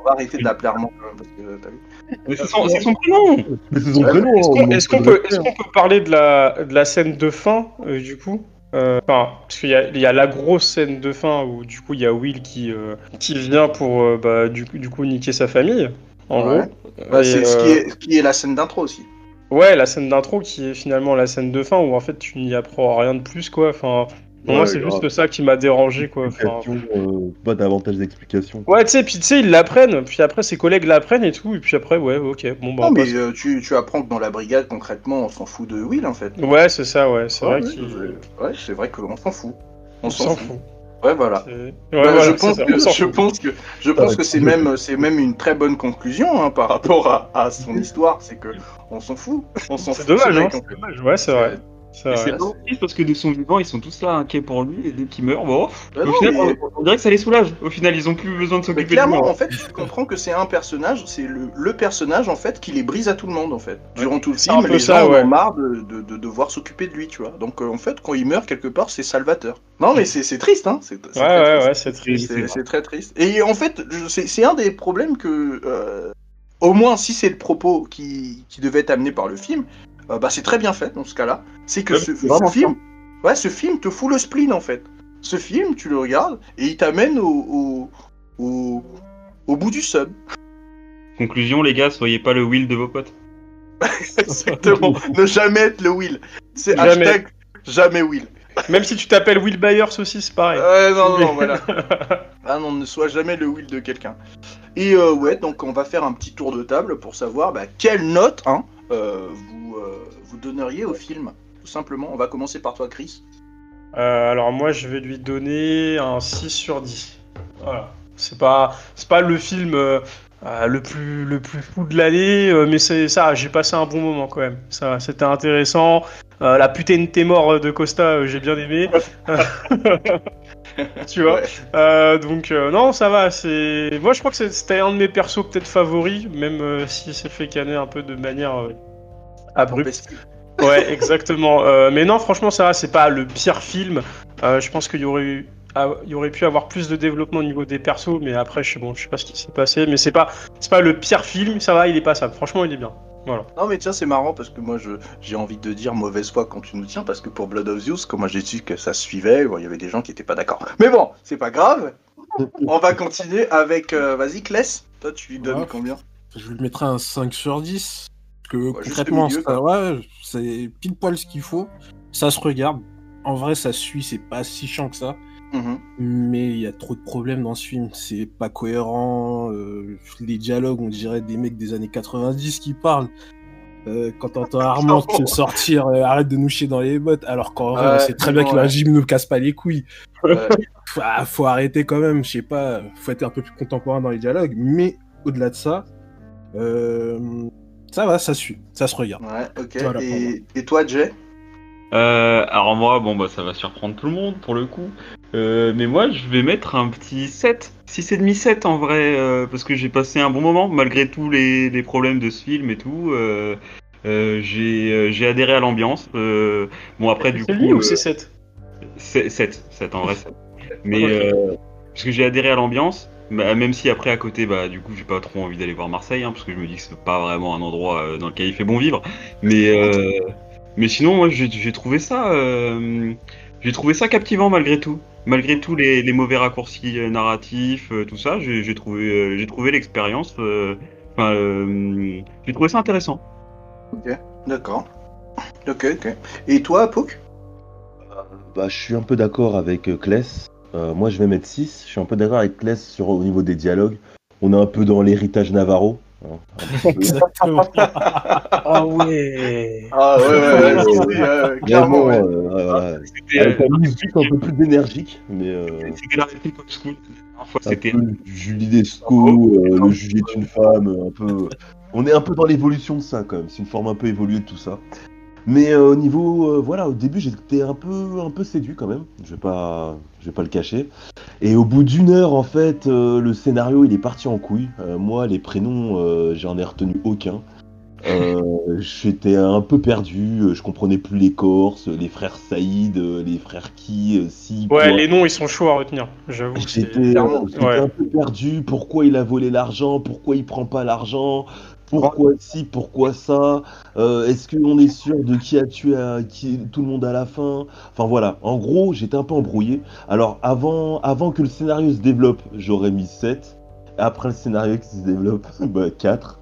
On va arrêter de l'appeler Armand quand même, parce que t'as vu. Mais c'est son, c'est son prénom. Mais c'est son prénom. Est-ce hein, qu'on qu'on peut qu'on peut parler de la, de la scène de fin, euh, du coup? Euh, Enfin, parce qu'il y a, il y a la grosse scène de fin où, du coup, il y a Will qui, euh, qui vient pour, euh, bah, du, du coup, niquer sa famille, en Ouais. gros. Bah, c'est ce, qui euh, est, ce qui est la scène d'intro aussi. Ouais, la scène d'intro qui est finalement la scène de fin où, en fait, tu n'y apprends rien de plus, quoi. Enfin, pour moi, c'est juste ça qui m'a dérangé, quoi. Enfin, euh, pas davantage d'explications. Ouais, tu sais, puis tu sais, ils l'apprennent, puis après ses collègues l'apprennent et tout, et puis après, ouais, ok, bon, bah, non, on mais euh, tu, tu apprends que dans la brigade, concrètement, on s'en fout de Will, en fait. Ouais, c'est ça, ouais, c'est Ouais, vrai ouais, qu'il c'est- Ouais, c'est vrai qu'on s'en fout. On, on s'en fout. Ouais, voilà. C'est- Ouais, Bah, voilà, je, c'est pense ça, que, je pense que je pense que c'est même c'est même une très bonne conclusion hein, par rapport à, à son histoire, c'est que on s'en fout, on s'en C'est fout. de ce dommage, hein, c'est dommage, ouais, c'est vrai. C'est vraiment triste parce que de son vivant, ils sont tous là inquiets pour lui et dès qu'il meurt, bon. Bah au non, final, mais- on, dirait que ça les soulage. Au final, ils ont plus besoin de s'occuper de lui. clairement, hein. en fait, tu comprends que c'est un personnage, c'est le, le personnage en fait qui les brise à tout le monde en fait. Durant tout le film, les ça, gens ouais. ont marre de, de, de devoir s'occuper de lui, tu vois. Donc euh, en fait, quand il meurt quelque part, c'est salvateur. Non, mais c'est c'est triste, hein. C'est Ouais, très ouais, triste. ouais, c'est triste. C'est très triste. Et en fait, c'est un des problèmes que, euh, au moins si c'est le propos qui, qui devait être amené par le film, euh, bah c'est très bien fait dans ce cas-là. C'est que Ouais, ce, film, ouais, ce film te fout le spleen en fait. Ce film, tu le regardes et il t'amène au, au, au, au bout du sub. Conclusion, les gars, soyez pas le Will de vos potes. Exactement. ne jamais être le Will. C'est Jamais. hashtag jamais Will. Même si tu t'appelles Will Byers aussi, c'est pareil. Ouais, non, non, voilà. Ah non, ne sois jamais le Will de quelqu'un. Et euh, ouais, donc on va faire un petit tour de table pour savoir bah, quelle note hein, euh, vous, euh, vous donneriez au film. Tout simplement, on va commencer par toi, Chris. Euh, alors moi, je vais lui donner un 6 sur 10. Voilà. C'est pas, c'est pas le film euh, euh, le plus, le plus fou de l'année, euh, mais c'est ça. J'ai passé un bon moment quand même. Ça, c'était intéressant. Euh, la putain de t'es mort de Costa, euh, j'ai bien aimé. tu vois. Ouais. Euh, donc euh, non, ça va. C'est moi, je crois que c'était un de mes persos peut-être favoris, même euh, si c'est fait canner un peu de manière euh, abrupte. Ouais, exactement. Mais non, franchement, ça va. C'est pas le pire film. Je pense qu'il y aurait eu, ah, il y aurait pu avoir plus de développement au niveau des persos, mais après, je sais bon, je sais pas ce qui s'est passé, mais c'est pas, c'est pas le pire film. Ça va, il est passable. Franchement, il est bien. Voilà. Non mais tiens c'est marrant parce que moi je j'ai envie de dire mauvaise foi quand tu nous tiens parce que pour Blood of Zeus quand moi j'ai su que ça se suivait bon, il y avait des gens qui étaient pas d'accord mais bon c'est pas grave on va continuer avec. euh, Vas-y, Kless. Toi, tu lui donnes Ouais. combien? Je lui mettrais un 5 sur 10. Parce que Ouais, concrètement, le milieu, ça- ouais, c'est pile poil ce qu'il faut. Ça se regarde. En vrai, ça suit, c'est pas si chiant que ça. Mhm. Mais il y a trop de problèmes dans ce film. C'est pas cohérent. euh, les dialogues, on dirait des mecs des années 90 qui parlent. Euh, quand t'entends Armand te sortir, euh, arrête de nous chier dans les bottes. Alors qu'en vrai, sait très bien que la gym ne casse pas les couilles. Faut, ah, faut arrêter quand même. Je sais pas. Faut être un peu plus contemporain dans les dialogues. Mais au-delà de ça, euh, ça va, ça suit. Ça se regarde. Ouais, ok. Voilà, et... et toi, Jay? Euh, alors moi, bon bah ça va surprendre tout le monde pour le coup. Euh, mais moi je vais mettre un petit 7, 6,5 7 en vrai, euh, parce que j'ai passé un bon moment malgré tous les, les problèmes de ce film et tout. j'ai adhéré à l'ambiance. bon après du coup... Ou c'est 7 c'est 7, 7 en vrai 7. Mais euh, parce que j'ai adhéré à l'ambiance, bah, même si après à côté, bah du coup j'ai pas trop envie d'aller voir Marseille, hein, parce que je me dis que c'est pas vraiment un endroit dans lequel il fait bon vivre. Mais mais sinon, moi j'ai trouvé ça, euh, j'ai trouvé ça captivant malgré tout, malgré tous les, les mauvais raccourcis euh, narratifs, euh, tout ça, j'ai trouvé euh, j'ai trouvé l'expérience, euh, enfin euh, j'ai trouvé ça intéressant. D'accord. Ok, ok. Et toi, Pouk? Bah, je suis un peu d'accord avec Kless. Euh, moi, je vais mettre 6. Je suis un peu d'accord avec Kless sur, au niveau des dialogues. On est un peu dans l'héritage Navarro. Hein. Exactement. Ah ouais Ah ouais, ouais, ouais, clairement, bon, euh, ouais, Avec un musique un peu plus énergique, mais euh, c'était la réplique old school. Julie Desco, euh, le juge est une femme, un peu. On est un peu dans l'évolution de ça quand même. C'est une forme un peu évoluée de tout ça. Mais euh, au niveau, euh, voilà, au début j'étais un peu, un peu séduit quand même. Je vais pas, je vais pas le cacher. Et au bout d'une heure, en fait, euh, le scénario il est parti en couille. Moi, les prénoms, j'en ai retenu aucun. J'étais un peu perdu. Je comprenais plus les Corses, les frères Saïd, les frères qui, si. Ouais, quoi. les noms ils sont chauds à retenir, j'avoue. J'étais clairement, j'étais ouais. un peu perdu. Pourquoi il a volé l'argent? Pourquoi il prend pas l'argent? Pourquoi si Pourquoi ça Euh, Est-ce qu'on est sûr de qui a tué à- qui, tout le monde à la fin? Enfin voilà. En gros, j'étais un peu embrouillé. Alors avant, avant que le scénario se développe, j'aurais mis 7. Après le scénario qui se développe, bah 4.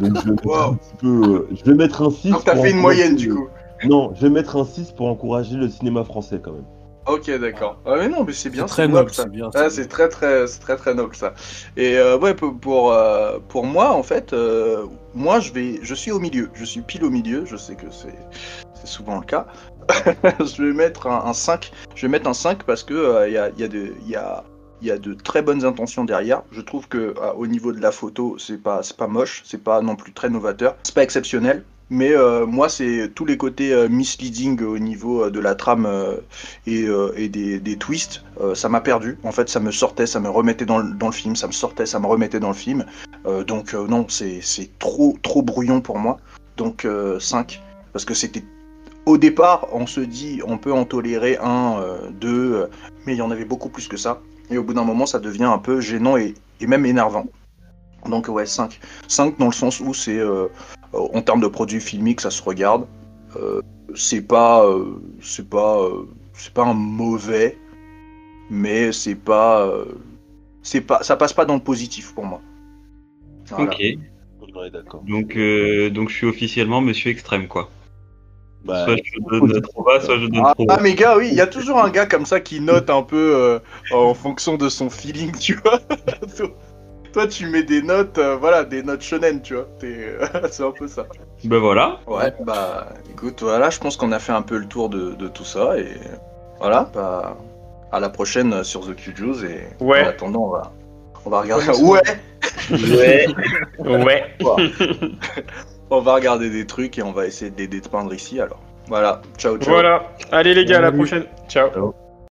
Donc je vais mettre Wow. un petit peu. euh, je vais mettre un 6. Donc t'as fait une moyenne du coup. Non, je vais mettre un 6 pour encourager le cinéma français quand même. Ok, d'accord. Ah mais non, mais c'est bien, C'est très noble, ça. c'est bien. Ah, c'est très très c'est très très noble ça. Et euh, ouais pour pour, euh, pour moi en fait, euh, moi je vais je suis au milieu, je suis pile au milieu. Je sais que c'est c'est souvent le cas. je vais mettre un, un 5. Je vais mettre un 5 parce que il y a il y a de il y a il y a de très bonnes intentions derrière. Je trouve que au niveau de la photo, c'est pas c'est pas moche, c'est pas non plus très novateur, c'est pas exceptionnel. Mais euh, moi, c'est tous les côtés euh, misleading au niveau euh, de la trame et, des, twists, ça m'a perdu. En fait, ça me sortait, ça me remettait dans le, film, ça me sortait, ça me remettait dans le film. Donc non, c'est trop trop brouillon pour moi. Donc euh, 5, parce que c'était au départ, on se dit, on peut en tolérer un, euh, deux, euh, mais il y en avait beaucoup plus que ça. Et au bout d'un moment, ça devient un peu gênant et même énervant. Donc ouais, 5. 5 dans le sens où c'est, euh, euh, en termes de produits filmiques, ça se regarde. Euh, c'est pas, euh, c'est pas, euh, c'est pas un mauvais, mais c'est pas, euh, c'est pas, ça passe pas dans le positif pour moi. Voilà. Ok. Ouais. Donc, euh, donc je suis officiellement Monsieur Extrême, quoi. Bah, soit je donne trop bas, soit je donne Ah, trop ah, mais gars, oui, il y a toujours un gars comme ça qui note un peu euh, en fonction de son feeling, tu vois. Toi, tu mets des notes, euh, voilà, des notes shonen, tu vois. T'es- C'est un peu ça. Ben voilà. Ouais, bah, écoute, voilà, je pense qu'on a fait un peu le tour de, de tout ça et voilà, bah, à la prochaine sur The Q-Juice et Ouais. en attendant, on va, on va regarder. Ouais, Ouais. Ouais. on va regarder des trucs et on va essayer de les dépeindre ici alors. Voilà, ciao, ciao. Voilà. Allez les gars, à la prochaine. Ciao. Ciao.